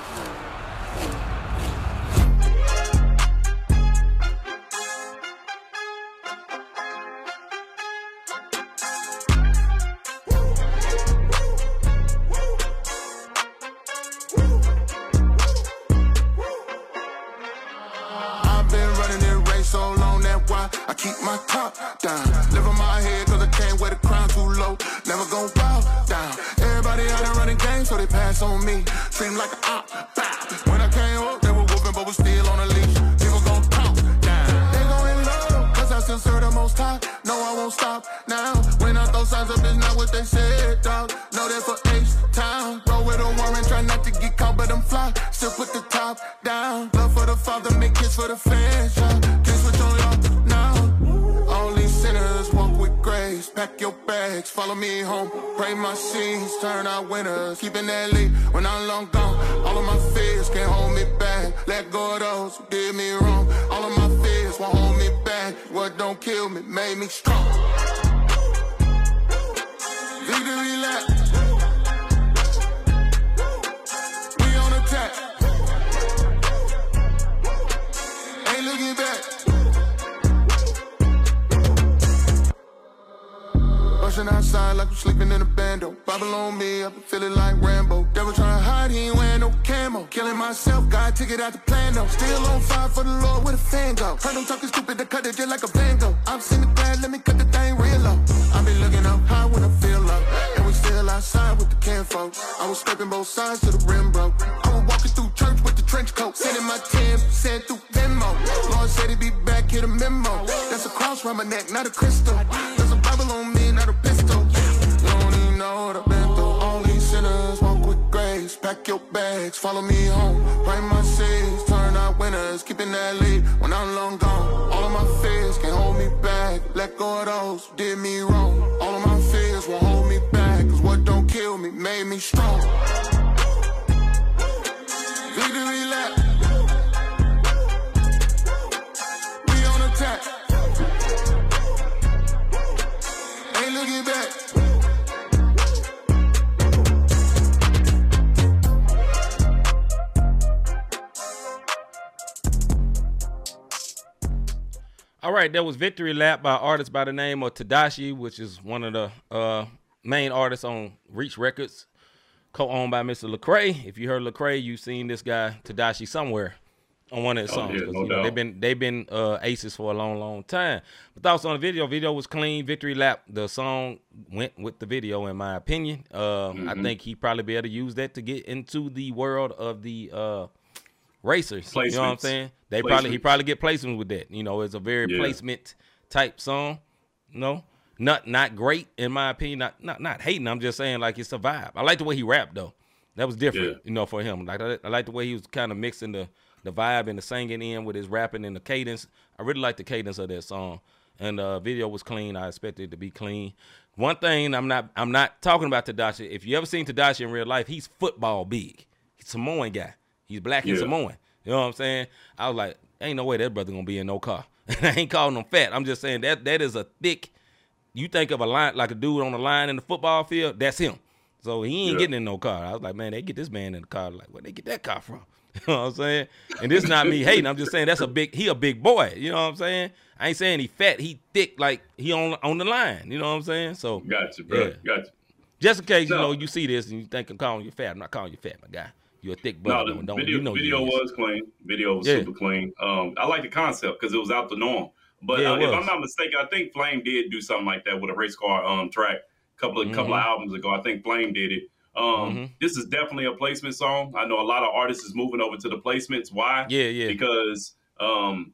Me, been feeling like Rambo. Devil trying to hide, he ain't wearing no camo. Killing myself, God took it out the plan though. Still on fire for the Lord, where the fan go? Heard them talking stupid, they cut it just like a Van Gogh. I'm seen the glad, let me cut the thing real low. I be looking up high when I feel low. And we still outside with the can folks. I was scraping both sides to the rim, bro. I was walking through church with the trench coat. Sending my 10% through Venmo. Lord said he'd be back, hit a memo. That's a cross around my neck, not a crystal. There's a Bible on me, not a pistol. You don't even know what I've been Pack your bags, follow me home. Write my sins, turn out winners. Keeping that lead when I'm long gone. All of my fears can't hold me back. Let go of those did me wrong. All of my fears won't hold me back. Cause what don't kill me made me strong. Victory lap. We on attack. Ain't looking back. All right, that was Victory Lap by artist by the name of Tedashii, which is one of the uh, main artists on Reach Records, co-owned by Mr. Lecrae. If you heard Lecrae, you've seen this guy Tedashii somewhere on one of his Oh, songs. yeah, 'cause, no you know, they've been they've been uh, aces for a long, long time. But thoughts on the video? Video was clean. Victory Lap. The song went with the video, in my opinion. Uh, Mm-hmm. I think he probably be able to use that to get into the world of the uh, racers. You know what I'm saying? They probably he probably get placements with that. You know, it's a very Yeah. placement type song. No, not not great in my opinion. Not not not hating. I'm just saying like it's a vibe. I like the way he rapped though. That was different, Yeah. you know, for him. Like I, I like the way he was kind of mixing the the vibe and the singing in with his rapping and the cadence. I really like the cadence of that song. And the video was clean. I expected it to be clean. One thing I'm not I'm not talking about Tedashii. If you ever seen Tedashii in real life, he's football big. He's Samoan guy. He's black and Yeah. Samoan. You know what I'm saying? I was like, ain't no way that brother gonna be in no car. I ain't calling him fat. I'm just saying that that is a thick. You think of a line like a dude on the line in the football field, that's him. So he ain't Yeah. getting in no car. I was like, man, they get this man in the car. Like, where they get that car from? You know what I'm saying? And this not me hating. I'm just saying that's a big. He a big boy. You know what I'm saying? I ain't saying he fat. He thick. Like he on on the line. You know what I'm saying? So Gotcha, bro. Yeah. Gotcha. just in case you know you see this and you think I'm calling you fat, I'm not calling you fat, my guy. You're a thick No, brother. the don't, don't- video, you know video was clean. Video was Yeah. super clean. Um, I like the concept because it was out the norm. But Yeah, uh, if. I'm not mistaken, I think Flame did do something like that with a race car um track a couple of couple of Mm-hmm. albums ago. I think Flame did it. Um, this is definitely a placement song. I know a lot of artists is moving over to the placements. Why? Yeah, yeah. Because um,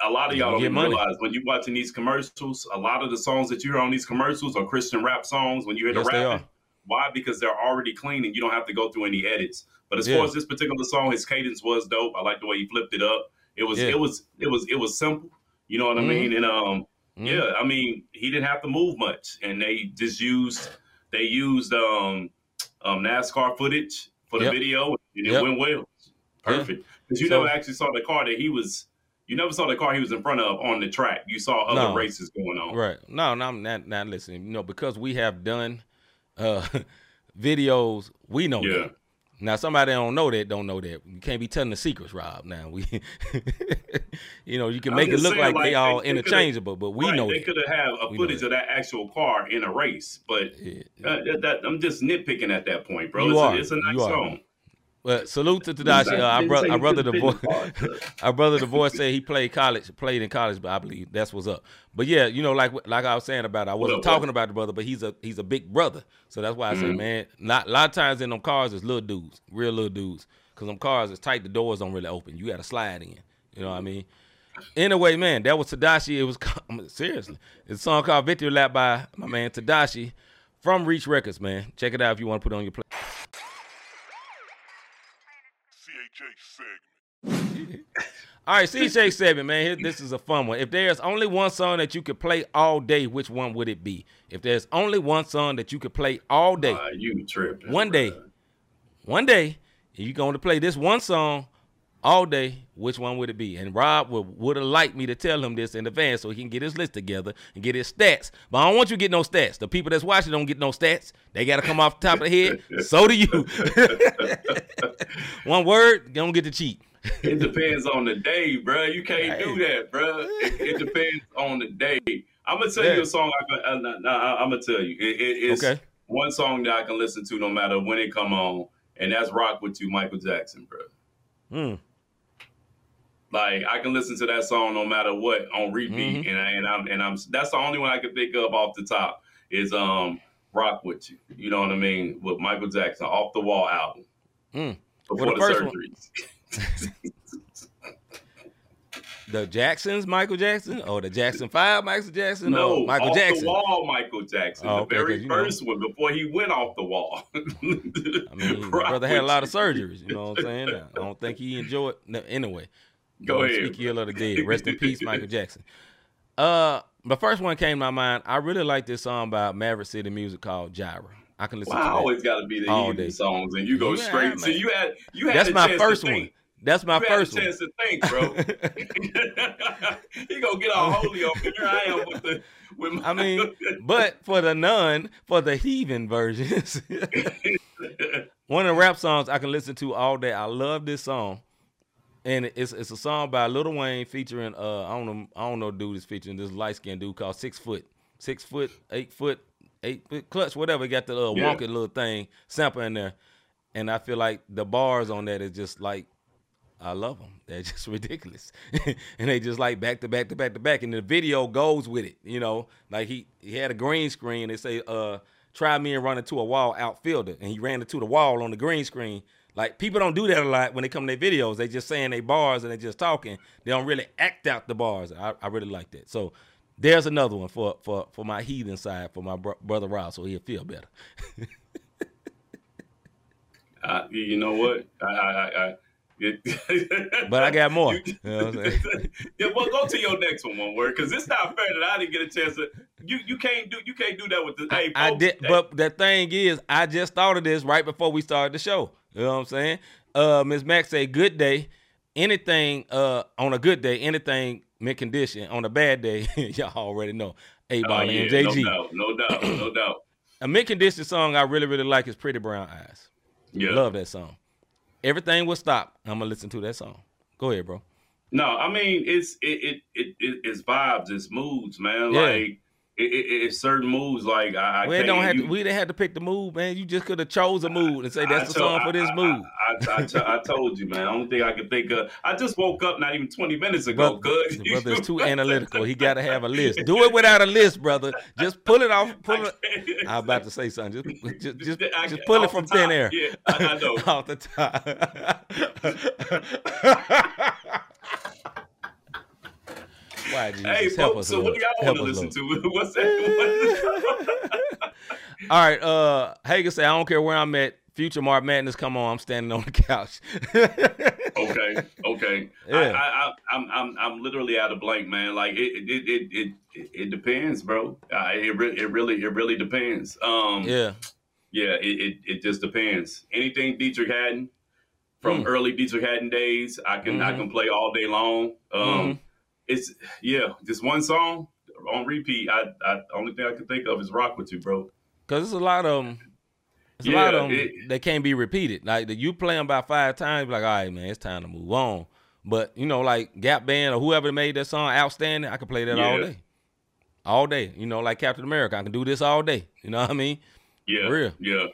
a lot of You y'all don't money. realize when you're watching these commercials, a lot of the songs that you hear on these commercials are Christian rap songs. When you hear Yes, the rapping, why? Because they're already clean and you don't have to go through any edits. But as Yeah. far as this particular song, his cadence was dope. I like the way he flipped it up. It was Yeah. it was it was it was simple. You know what I Mhm. mean? And um Mhm. yeah, I mean he didn't have to move much, and they just used they used um um NASCAR footage for the Yep. video, and it Yep. went well. Perfect. Because you So- never actually saw the car that he was. You never saw the car he was in front of on the track. You saw other No. races going on. Right. No, no, I'm not not listening. You know, because we have done uh videos, we know Yeah. that. Now somebody don't know that, don't know that. You can't be telling the secrets, Rob. Now we you know, you can make it look saying, like, like, they all they- interchangeable, but we Right, know they could have had a We footage of that actual car in a race, but Yeah. uh, that, that- I'm just nitpicking at that point, bro. You it's, are. A, it's a nice You are. But salute to Tedashii. Uh, our, bro- our brother our brother divorce said he played college, played in college, but I believe that's what's up. But yeah, you know, like like I was saying about, it, I wasn't up, talking bro? about the brother, but he's a he's a big brother, so that's why I Mm-hmm. say, man, not, a lot of times in them cars is little dudes, real little dudes, because them cars is tight, the doors don't really open, you got to slide in. You know what I mean? Anyway, man, that was Tedashii. It was seriously, it's a song called "Victory Lap" by my man Tedashii from Reach Records. Man, check it out if you want to put it on your play. CHH segment. All right, CJ Seven, man. Here, this is a fun one. If there's only one song that you could play all day, which one would it be? If there's only one song that you could play all day, Uh, you tripping. one day, one day, you're going to play this one song all day, which one would it be? And Rob would would have liked me to tell him this in advance so he can get his list together and get his stats. But I don't want you to get no stats. The people that's watching don't get no stats. They got to come off the top of the head. So do you. one word, don't get to cheat. It depends on the day, bro. You can't do that, bro. It, it depends on the day. I'm gonna tell Yeah. you a song. I can, uh, nah, nah, I'm gonna tell you. It, it, it's Okay. one song that I can listen to no matter when it come on, and that's "Rock with You," Michael Jackson, bro. Mm. Like I can listen to that song no matter what on repeat, Mhm. and I, and I'm and I'm that's the only one I can think of off the top is um "Rock with You." You know what I mean? With Michael Jackson, off the wall album Mm. before the the, surgeries. The Jacksons, Michael Jackson, or the Jackson Five, Michael Jackson, No, or Michael off Jackson. the wall, Michael Jackson, Oh, the okay, very 'cause, you know. first one before he went off the wall. I mean, the brother had a lot of surgeries. You know what I'm saying? I don't think he enjoyed. No, anyway, Go ahead. Speak ill of the dead. Rest in peace, Michael Jackson. Uh, the first one came to my mind. I really like this song by Maverick City Music called Jireh. I can listen I to that. always got to be the All day. songs, and you go Yeah, straight. man. So you had you had That's my first one. That's my you first had a one. chance to think, bro. he gonna get all holy on me. Here I am with the with my. I mean, but for the nun, for the heathen versions, one of the rap songs I can listen to all day. I love this song, and it's it's a song by Lil Wayne featuring uh I don't know I don't know dude is featuring this light skinned dude called Six Foot, Six Foot, Eight Foot, Eight Foot Clutch, whatever. He got the uh, Yeah. wonky little thing sample in there, and I feel like the bars on that is just like. I love them. They're just ridiculous, and they just like back to back to back to back, and the video goes with it. You know, like he he had a green screen. They say, "Uh, try me and run into a wall outfielder," and he ran into the wall on the green screen. Like people don't do that a lot when they come to their videos. They just saying they bars and they just talking. They don't really act out the bars. I, I really like that. So there's another one for for for my heathen side for my bro- brother Rob, so he'll feel better. I, you know what? I, I, I, I But I got more. You know yeah, well, go to your next one, one word, because it's not fair that I didn't get a chance to. You you can't do you can't do that with the. Hey, I did, hey, but the thing is, I just thought of this right before we started the show. You know what I'm saying? Uh, Ms. Max say, "Good day, anything uh on a good day, anything mint condition. On a bad day, y'all already know. A oh, ball yeah, and JG. no doubt, no doubt, no doubt. A mint condition song I really really like is Pretty Brown Eyes. Yeah, Love that song. Everything will stop. I'm gonna listen to that song. Go ahead, bro. No, I mean it's it it, it, it it's vibes, it's moods, man. Yeah. Like it, it, it's certain moves Like I, I We can't. don't have you, to, we didn't have to pick the move, man. You just could have chose a move and say that's I the told- song for this I- mood. I, I, I, to- I told you, man. Only thing I could think of. I just woke up not even twenty minutes ago. Good, brother is too analytical. He got to have a list. Do it without a list, brother. Just pull it off. Pull it. I was about to say something. Just, just, just, I- just pull it from thin air. Yeah, I, I know. off the top. Why, Jesus? Hey, help folks. us, So what do y'all want to listen Lord. to? What's that? All right. Uh, Hager say, I don't care where I'm at. Future March Madness, come on. I'm standing on the couch. okay, okay. Yeah. I, I, I, I'm, I'm, I'm literally out of blank, man. Like it, it, it, it, it, depends, bro. Uh, it, re- it really, it really depends. Um, yeah. yeah, it, it, it just depends. Anything Deitrick Haddon from Mm. early Deitrick Haddon days, I can, I Mhm. can play all day long. Um, Mhm. It's yeah, just one song on repeat. I, I, only thing I can think of is "Rock with You," bro. Cause it's a lot of them. It's a Yeah, lot of them. it- they can't be repeated. Like the, you play them about five times, like all right, man, it's time to move on. But you know, like Gap Band or whoever made that song, outstanding. I can play that all day, all day. You know, like Captain America, I can do this all day. You know what I mean? Yeah, Real. yeah.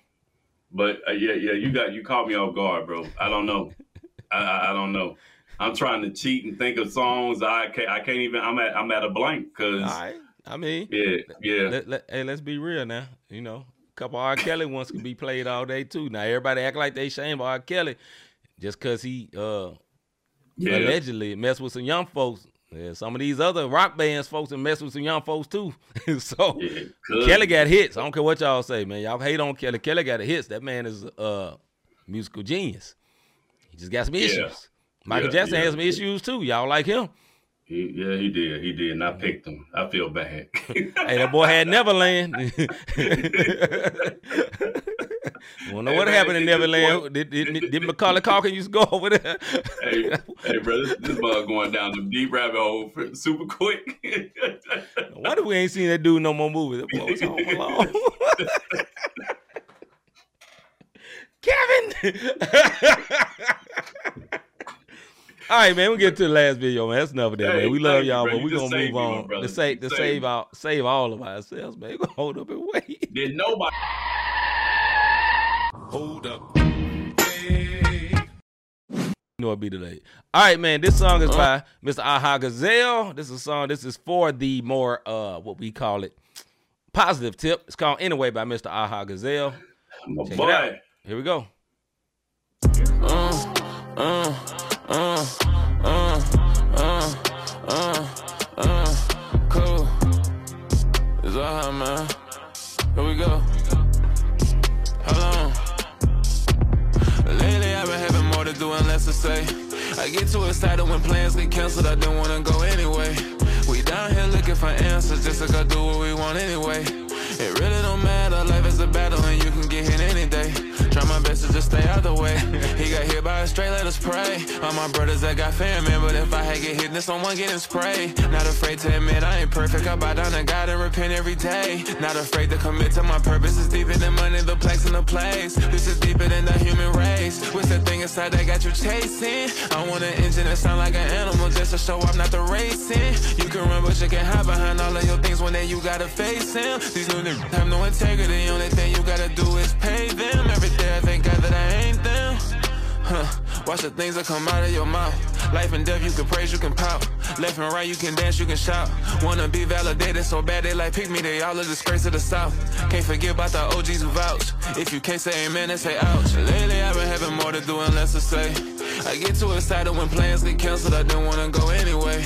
But uh, yeah, yeah, you got you caught me off guard, bro. I don't know. I, I, I don't know. I'm trying to cheat and think of songs. I can't. I can't even. I'm at. I'm at a blank because. Right. I mean, Yeah, yeah. let, let, hey, let's be real now. You know, a couple R. Kelly ones can be played all day too. Now everybody act like they shame R. Kelly just cause he uh yeah. allegedly mess with some young folks. Yeah, some of these other rock bands folks and mess with some young folks too. so Yeah. Kelly got hits. I don't care what y'all say, man. Y'all hate on Kelly. Kelly got hits. That man is a uh, musical genius. He just got some issues. Michael Yeah, Jackson yeah. had some issues too. Y'all like him? He, yeah, he did. He did. And I picked him. I feel bad. Hey, that boy had Neverland. Wanna know Hey, what man, happened in Neverland? boy- Did, did, did Macaulay Culkin used to go over there? hey, hey, bro, this, this bug going down the deep rabbit hole super quick. Why do we ain't seen that dude no more movies? That boy was home alone. Kevin. All right, man. We get to the last video, man. That's enough of that, Hey, man. We love you, y'all, bro. but we just gonna move on brother. to save to saved save me. all save all of ourselves, man. We gonna hold up and wait. Did nobody? Hold up. Hey. You know it be delayed. All right, man. This song is uh-huh. by Mr. Aha Gazelle. This is a song. This is for the more uh what we call it positive tip. It's called Anyway by Mr. Aha Gazelle. My Check it out. boy. Here we go. Uh, uh. Uh, uh, uh, cool. It's all hot, man. Here we go. Hold on. Lately, I've been having more to do and less to say. I get too excited when plans get canceled. I don't wanna go anyway. We down here looking for answers just to go do what we want anyway. It really don't matter. Life is a battle and you can get hit any day. Try my best to just stay out the way. He got hit by a straight, let us pray. All my brothers that got famine, but if I had get hit, then someone getting sprayed. Not afraid to admit I ain't perfect. I bow down to God and repent every day. Not afraid to commit to my purpose. It's deeper than money, the plex, and the place. This is deeper than the human race. What's the thing inside that got you chasing? I want an engine that sound like an animal just to show I'm not the racing. You can run, but you can hide behind all of your things when then you gotta face them. These new niggas have no integrity. Only thing you gotta do is pay them. Every day I thank God that I ain't them. Huh. Watch the things that come out of your mouth. Life and death, you can praise, you can pout. Left and right, you can dance, you can shout. Wanna be validated so bad they like pick me, they all a disgrace to the south. Can't forget about the OGs who vouch. If you can't say amen, then say ouch. Lately, I've been having more to do and less to say. I get too excited when plans get canceled, I don't wanna go anyway.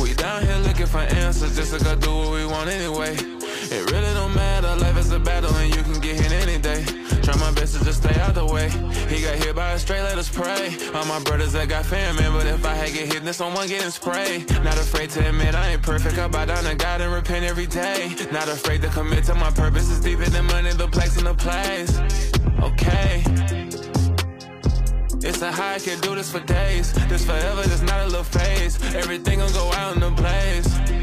We down here looking for answers just to go do what we want anyway. It really don't matter, life is a battle and you can get hit any day. Try my best to just stay out the way. He got hit by a straight, let us pray. All my brothers that got famine, but if I had get hit, then someone getting sprayed. Not afraid to admit I ain't perfect. I bow down to God and repent every day. Not afraid to commit to my purpose. It's deeper than money, the plex, and the place. Okay. It's a high, I can do this for days. This forever, this not a little phase. Everything gon' go out in the blaze.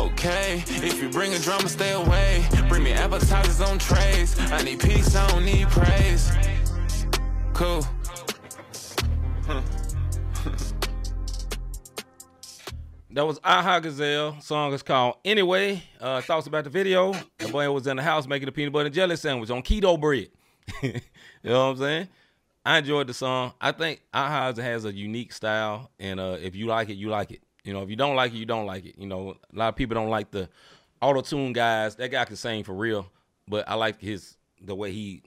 Okay, if you bring a drama, stay away. Bring me appetizers on trays. I need peace, I don't need praise. Cool. That was Aha Gazelle. Song is called Anyway. Uh, thoughts about the video? The boy was in the house making a peanut butter and jelly sandwich on keto bread. you know what I'm saying? I enjoyed the song. I think Aha has a unique style, and uh, if you like it, you like it. You know, if you don't like it, you don't like it. You know, a lot of people don't like the auto tune guys. That guy can sing for real, but I like his the way he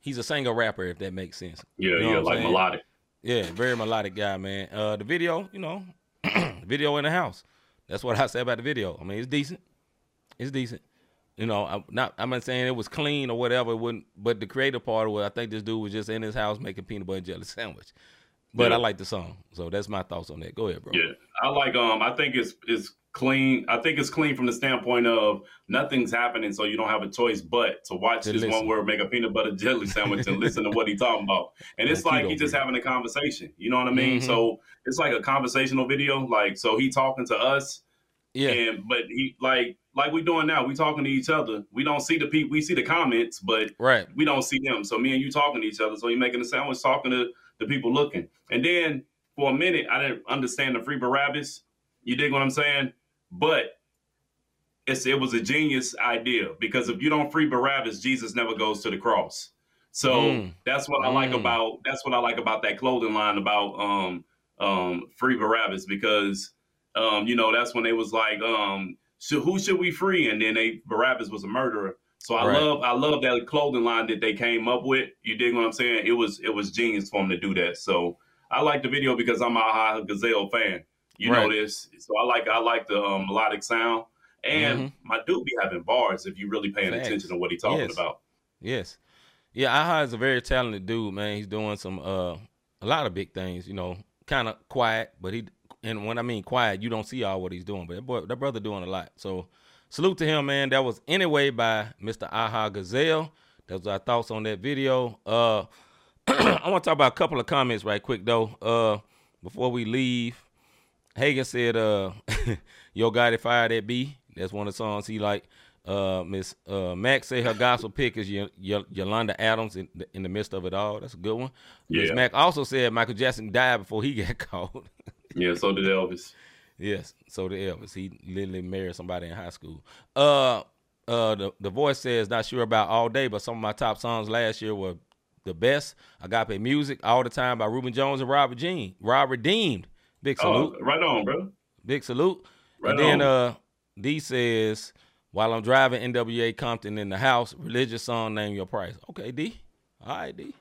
he's a singer rapper, if that makes sense. Yeah, You know yeah, like saying? melodic. Yeah, very melodic guy, man. Uh, the video, you know, video in the house. That's what I say about the video. I mean, it's decent. It's decent. You know, I'm not. I'm not saying it was clean or whatever. It wouldn't. But the creative part of it, I think this dude was just in his house making peanut butter and jelly sandwich. But Yeah. I like the song, so that's my thoughts on that. Go ahead, bro. Yeah, I like. Um, I think it's it's clean. I think it's clean from the standpoint of nothing's happening, so you don't have a choice but to watch To this listen. one word make a peanut butter jelly sandwich and listen to what he's talking about. And it's like he's just having a conversation. You know what I mean? Mhm. So it's like a conversational video. Like so, he talking to us, Yeah, and but he like like we doing now. We talking to each other. We don't see the people. We see the comments, but right. we don't see them. So me and you talking to each other. So you making a sandwich, talking to the people looking. And then for a minute, I didn't understand the free Barabbas. You dig what I'm saying? But it's it was a genius idea because if you don't free Barabbas, Jesus never goes to the cross. So Mm. that's what I like Mm. about that's what I like about that clothing line about um um free Barabbas because um you know that's when they was like um so who should we free and then they Barabbas was a murderer. So I Right. love I love that clothing line that they came up with. You dig what I'm saying? It was it was genius for them to do that. So I like the video because I'm a Aha Gazelle fan. You know this. So I like I like the um, melodic sound. And Mhm. my dude be having bars if you really paying attention to what he talking Yes. about. Yes. Yeah, Aha is a very talented dude, man. He's doing some uh a lot of big things, you know, kind of quiet, but he and when I mean quiet, you don't see all what he's doing. But that boy, that brother doing a lot. So salute to him, man. That was anyway by Mr. Aha Gazelle. That was our thoughts on that video. Uh, I want to talk about a couple of comments right quick though. Uh, before we leave, Hagan said, "Uh, Yo Gotti fired that B." That's one of the songs he like. Uh, Miss uh, Max say her gospel pick is y- y- Yolanda Adams in the, in the midst of it all. That's a good one. Miss Yeah. Mac also said Michael Jackson died before he got caught. Yeah, so did Elvis. Yes, so did Elvis. He literally married somebody in high school. Uh, uh, the the voice says not sure about all day, but some of my top songs last year were the best. I got Agape Music, All the Time by Ruben Jones and Robert Jean. Rob Redeemed. Big salute. Oh, right on, bro. Big salute. Right and then on. uh D says, while I'm driving NWA Compton in the house, religious song name your price. Okay, D. All right, D.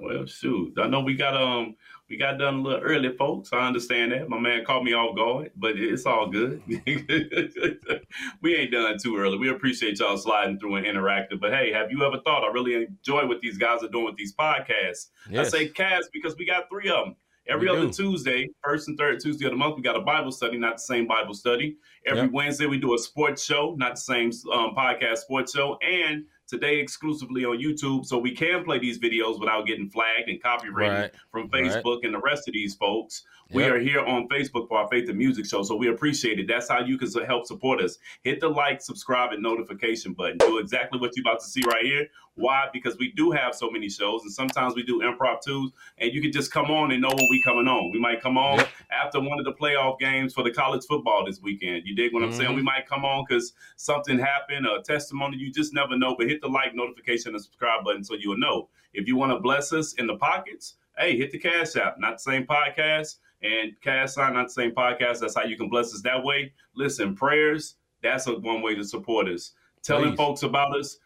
Well, shoot, I know we got um we got done a little early, folks. I understand that. My man caught me off guard, but it's all good. we ain't done too early. We appreciate y'all sliding through and interacting. But hey, have you ever thought I really enjoy what these guys are doing with these podcasts? Yes. I say cast because we got three of them. Every We other do. Tuesday, first and third Tuesday of the month, we got a Bible study, not the same Bible study. Every Yep. Wednesday, we do a sports show, not the same um, podcast sports show. And today, exclusively on YouTube, so we can play these videos without getting flagged and copyrighted Right. from Right. Facebook and the rest of these folks. We Yep. are here on Facebook for our Faith and Music Show, so we appreciate it. That's how you can help support us. Hit the like, subscribe, and notification button. Do exactly what you're about to see right here. Why? Because we do have so many shows, and sometimes we do improv too, and you can just come on and know when we coming on. We might come on Yep. after one of the playoff games for the college football this weekend. You dig what I'm saying? Mhm. We might come on because something happened, a testimony. You just never know. But hit the like, notification, and subscribe button so you'll know. If you want to bless us in the pockets, hey, hit the Cash App. Not the same podcast. And cast Sign, not the same podcast. That's how you can bless us that way. Listen, prayers, that's a, one way to support us. Telling Please. folks about us,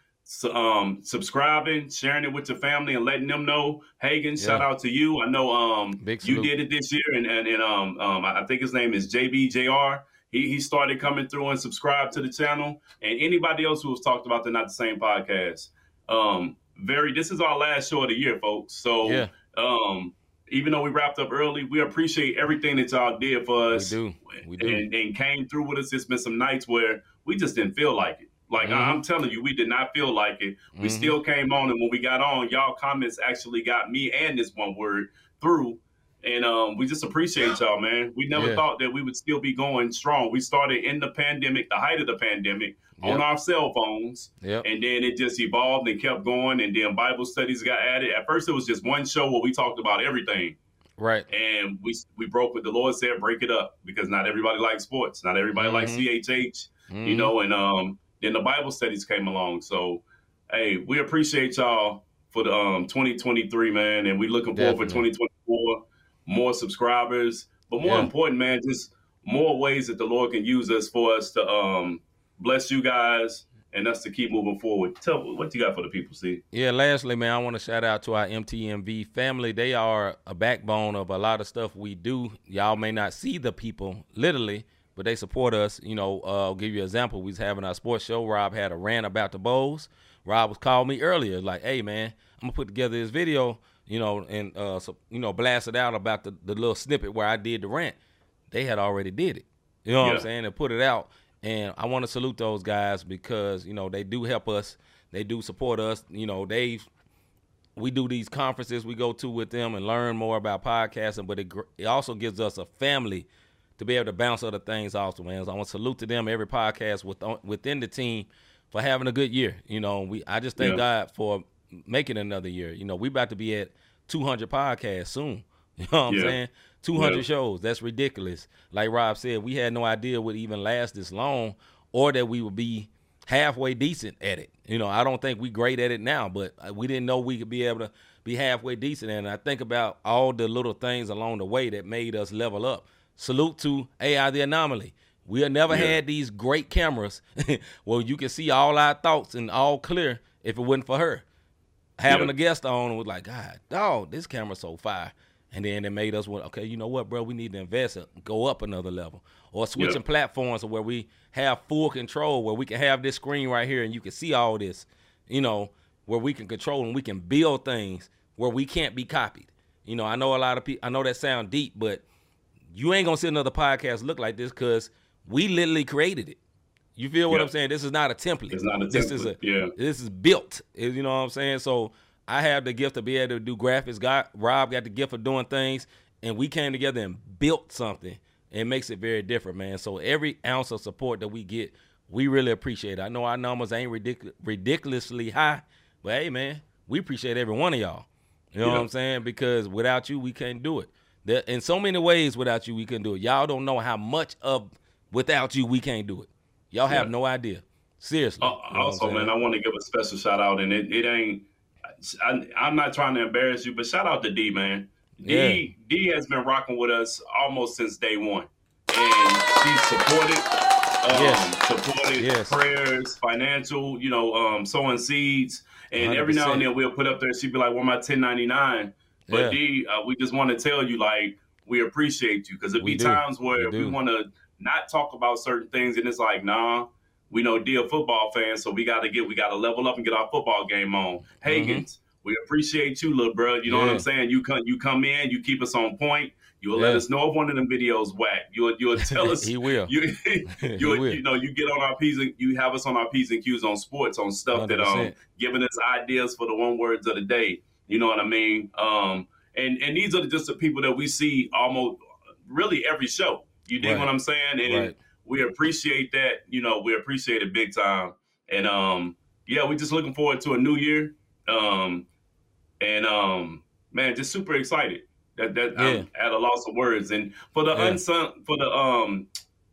um, subscribing, sharing it with your family, and letting them know. Hagen, shout out to you. I know um, you did it this year, and and, and um, um, I think his name is JBJR. He he started coming through and subscribe to the channel, and anybody else who was talked about the not the same podcast. Um, very. This is our last show of the year, folks. So Yeah. um, even though we wrapped up early, we appreciate everything that y'all did for us. We do. We do. And, and came through with us. It's been some nights where we just didn't feel like it. Like Mhm. I'm telling you, we did not feel like it. We Mhm. still came on, and when we got on, y'all comments actually got me and this one word through. And um, we just appreciate y'all, man. We never Yeah. thought that we would still be going strong. We started in the pandemic, the height of the pandemic, Yep. on our cell phones. Yep. And then it just evolved and kept going. And then Bible studies got added. At first, it was just one show where we talked about everything. Right. And we we broke what the Lord said, break it up because not everybody likes sports. Not everybody likes Mhm. CHH, you Mhm. know. And um, then the Bible studies came along. So, hey, we appreciate y'all for the um 2023, man. And we looking forward for Definitely. 2024. More subscribers, but more Yeah. important, man, just more ways that the Lord can use us for us to um bless you guys and us to keep moving forward. Tell what you got for the people, see. Yeah, lastly, man, I want to shout out to our MTMV family. They are a backbone of a lot of stuff we do. Y'all may not see the people literally, but they support us. You know, uh, I'll give you an example. We was having our sports show. Rob had a rant about the bowls. Rob was calling me earlier, like, "Hey, man, I'm gonna put together this video, you know, and uh, so, you know, blasted out about the, the little snippet where I did the rant." They had already did it. You know what Yeah. I'm saying? And put it out. And I want to salute those guys because you know they do help us. They do support us. You know they we do these conferences we go to with them and learn more about podcasting, but it, it also gives us a family to be able to bounce other things off also, man. So I want to salute to them every podcast with, within the team for having a good year. You know, we I just thank Yeah. God for making another year. You know, we about to be at 200 podcasts soon. You know what I'm saying? 200 Yeah. shows. That's ridiculous. Like Rob said, we had no idea it would even last this long or that we would be halfway decent at it. You know, I don't think we great at it now, but uh, we didn't know we could be able to be halfway decent. And I think about all the little things along the way that made us level up. Salute to AI the Anomaly. We have never Yeah. had these great cameras where you can see all our thoughts and all clear if it wasn't for her. Having Yeah. a guest on was like, God, dog, this camera's so fire. And then it made us want, okay, you know what, bro? We need to invest, go up another level, or switching Yeah. platforms where we have full control, where we can have this screen right here and you can see all this, you know, where we can control and we can build things where we can't be copied. You know, I know a lot of people. I know that sound deep, but you ain't gonna see another podcast look like this because we literally created it. You feel what Yeah. I'm saying? This is not a template. It's not a This is a yeah. This is built. You know what I'm saying? So I have the gift to be able to do graphics. Got Rob got the gift of doing things, and we came together and built something. It makes it very different, man. So every ounce of support that we get, we really appreciate it. I know our numbers ain't ridic- ridiculously high, but hey, man, we appreciate every one of y'all. You know Yeah. what I'm saying? Because without you, we can't do it. There, in so many ways, without you, we couldn't do it. Y'all don't know how much of without you, we can't do it. Y'all have Yeah. no idea. Seriously. Uh, You know also, man, I want to give a special shout out, and it, it ain't. I, I'm not trying to embarrass you, but shout out to D, man. D D has been rocking with us almost since day one, and she's supported, um, Yes. supported Yes. prayers, financial, you know, um, sowing seeds, and every now and then we'll put up there. She'd be like, "Well, my 1099," but Yeah. D, uh, we just want to tell you, like, we appreciate you because it be do. times where We we want to not talk about certain things, and it's like, nah we know deal football fans, so we got to get we got to level up and get our football game on. Hagens, we appreciate you, little bro. You know what Mm-hmm. I'm saying? You come you come in, you keep us on point. You'll let us know if one of them videos whack. You'll you'll tell us. He will. You you will. you know you get on our p's and you have us on our p's and q's on sports on stuff that um giving us ideas for the one words of the day. You know what I mean? Um and and these are just the people that we see almost really every show. You dig Right. what I'm saying? And Right. we appreciate that. You know, we appreciate it big time. And um, yeah, we're just looking forward to a new year. Um, and um, man, just super excited. That that Yeah. I'm at a loss of words. And for the Yeah. unsung, for the um,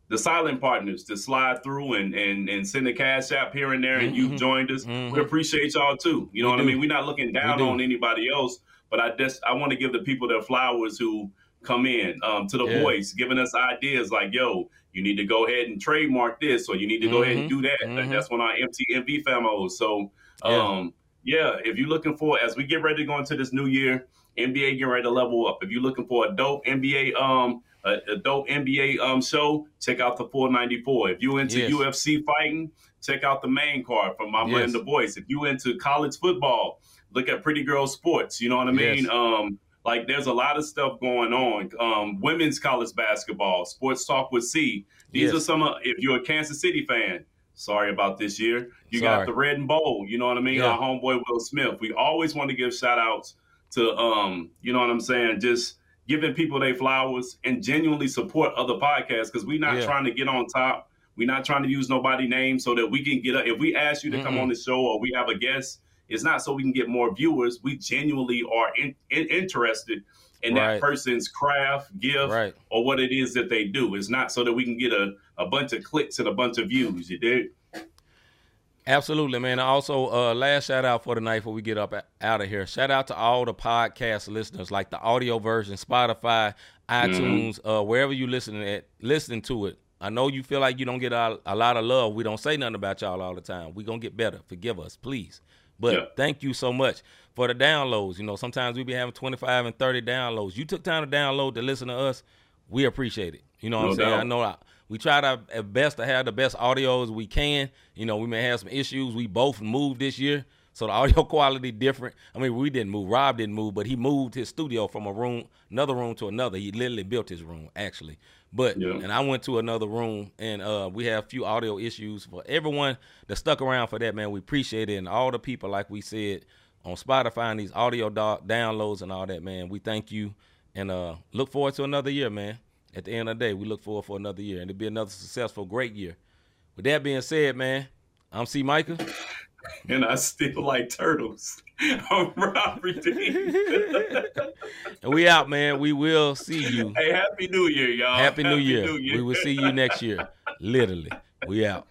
the silent partners to slide through and and and send a cash app here and there, and you've Mhm. joined us. Mhm. We appreciate y'all too. You know We what I mean? We're not looking down do. on anybody else, but I just I want to give the people their flowers who come in um, to the Yeah. voice, giving us ideas like, yo, you need to go ahead and trademark this, or you need to go ahead and do that. Mhm. That's of our MTMV famos. So, Yeah. um, yeah, if you're looking for, as we get ready to go into this new year, NBA getting ready to level up. If you're looking for a dope NBA, um, a, a dope NBA um show, check out the 494. If you into Yes. UFC fighting, check out the main card from my Yes. man The Voice. If you into college football, look at Pretty Girl Sports. You know what I mean? Yes. Um, like there's a lot of stuff going on. Um, women's college basketball, sports talk with C. These Yes. are some. Of, if you're a Kansas City fan, sorry about this year. You Sorry. got the red and bowl. You know what I mean? Yeah. Our homeboy Will Smith. We always want to give shout outs to, um, you know what I'm saying? Just giving people their flowers and genuinely support other podcasts because we're not Yeah. trying to get on top. We're not trying to use nobody name so that we can get. up. if we ask you to come Mm-mm. on the show or we have a guest, it's not so we can get more viewers. We genuinely are in, in, interested in Right. that person's craft, gift, Right. or what it is that they do. It's not so that we can get a, a bunch of clicks and a bunch of views. You did? Absolutely, man. Also, uh, last shout out for tonight before we get up out of here. Shout out to all the podcast listeners, like the audio version, Spotify, iTunes, uh, wherever you listening at, listening to it. I know you feel like you don't get a, a lot of love. We don't say nothing about y'all all the time. We gonna get better. Forgive us, please. But Yeah. thank you so much for the downloads. You know, sometimes we be having 25 and 30 downloads. You took time to download to listen to us. We appreciate it. You know what No I'm saying? doubt. I know I, we tried our best to have the best audio as we can. You know, we may have some issues. We both moved this year, so the audio quality different. I mean, we didn't move. Rob didn't move, but he moved his studio from a room, another room to another. He literally built his room actually. But Yeah. and I went to another room, and uh, we have a few audio issues for everyone that stuck around for that. Man, we appreciate it, and all the people, like we said, on Spotify and these audio do- downloads and all that. Man, we thank you, and uh, look forward to another year, man. At the end of the day, we look forward for another year, and it'll be another successful, great year. With that being said, man, I'm C. Micah. And I still like turtles. I'm Robert D. And we out, man. We will see you. hey, Happy New Year, y'all. Happy New Year. We will see you next year. Literally. We out.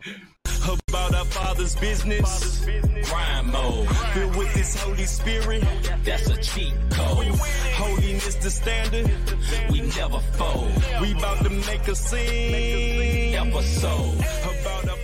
About our Father's business. Grind mode, Filled with this Holy Spirit. that's a cheat code. Holiness the standard. We never fold. We about to make a scene. Episode. About our Father's business.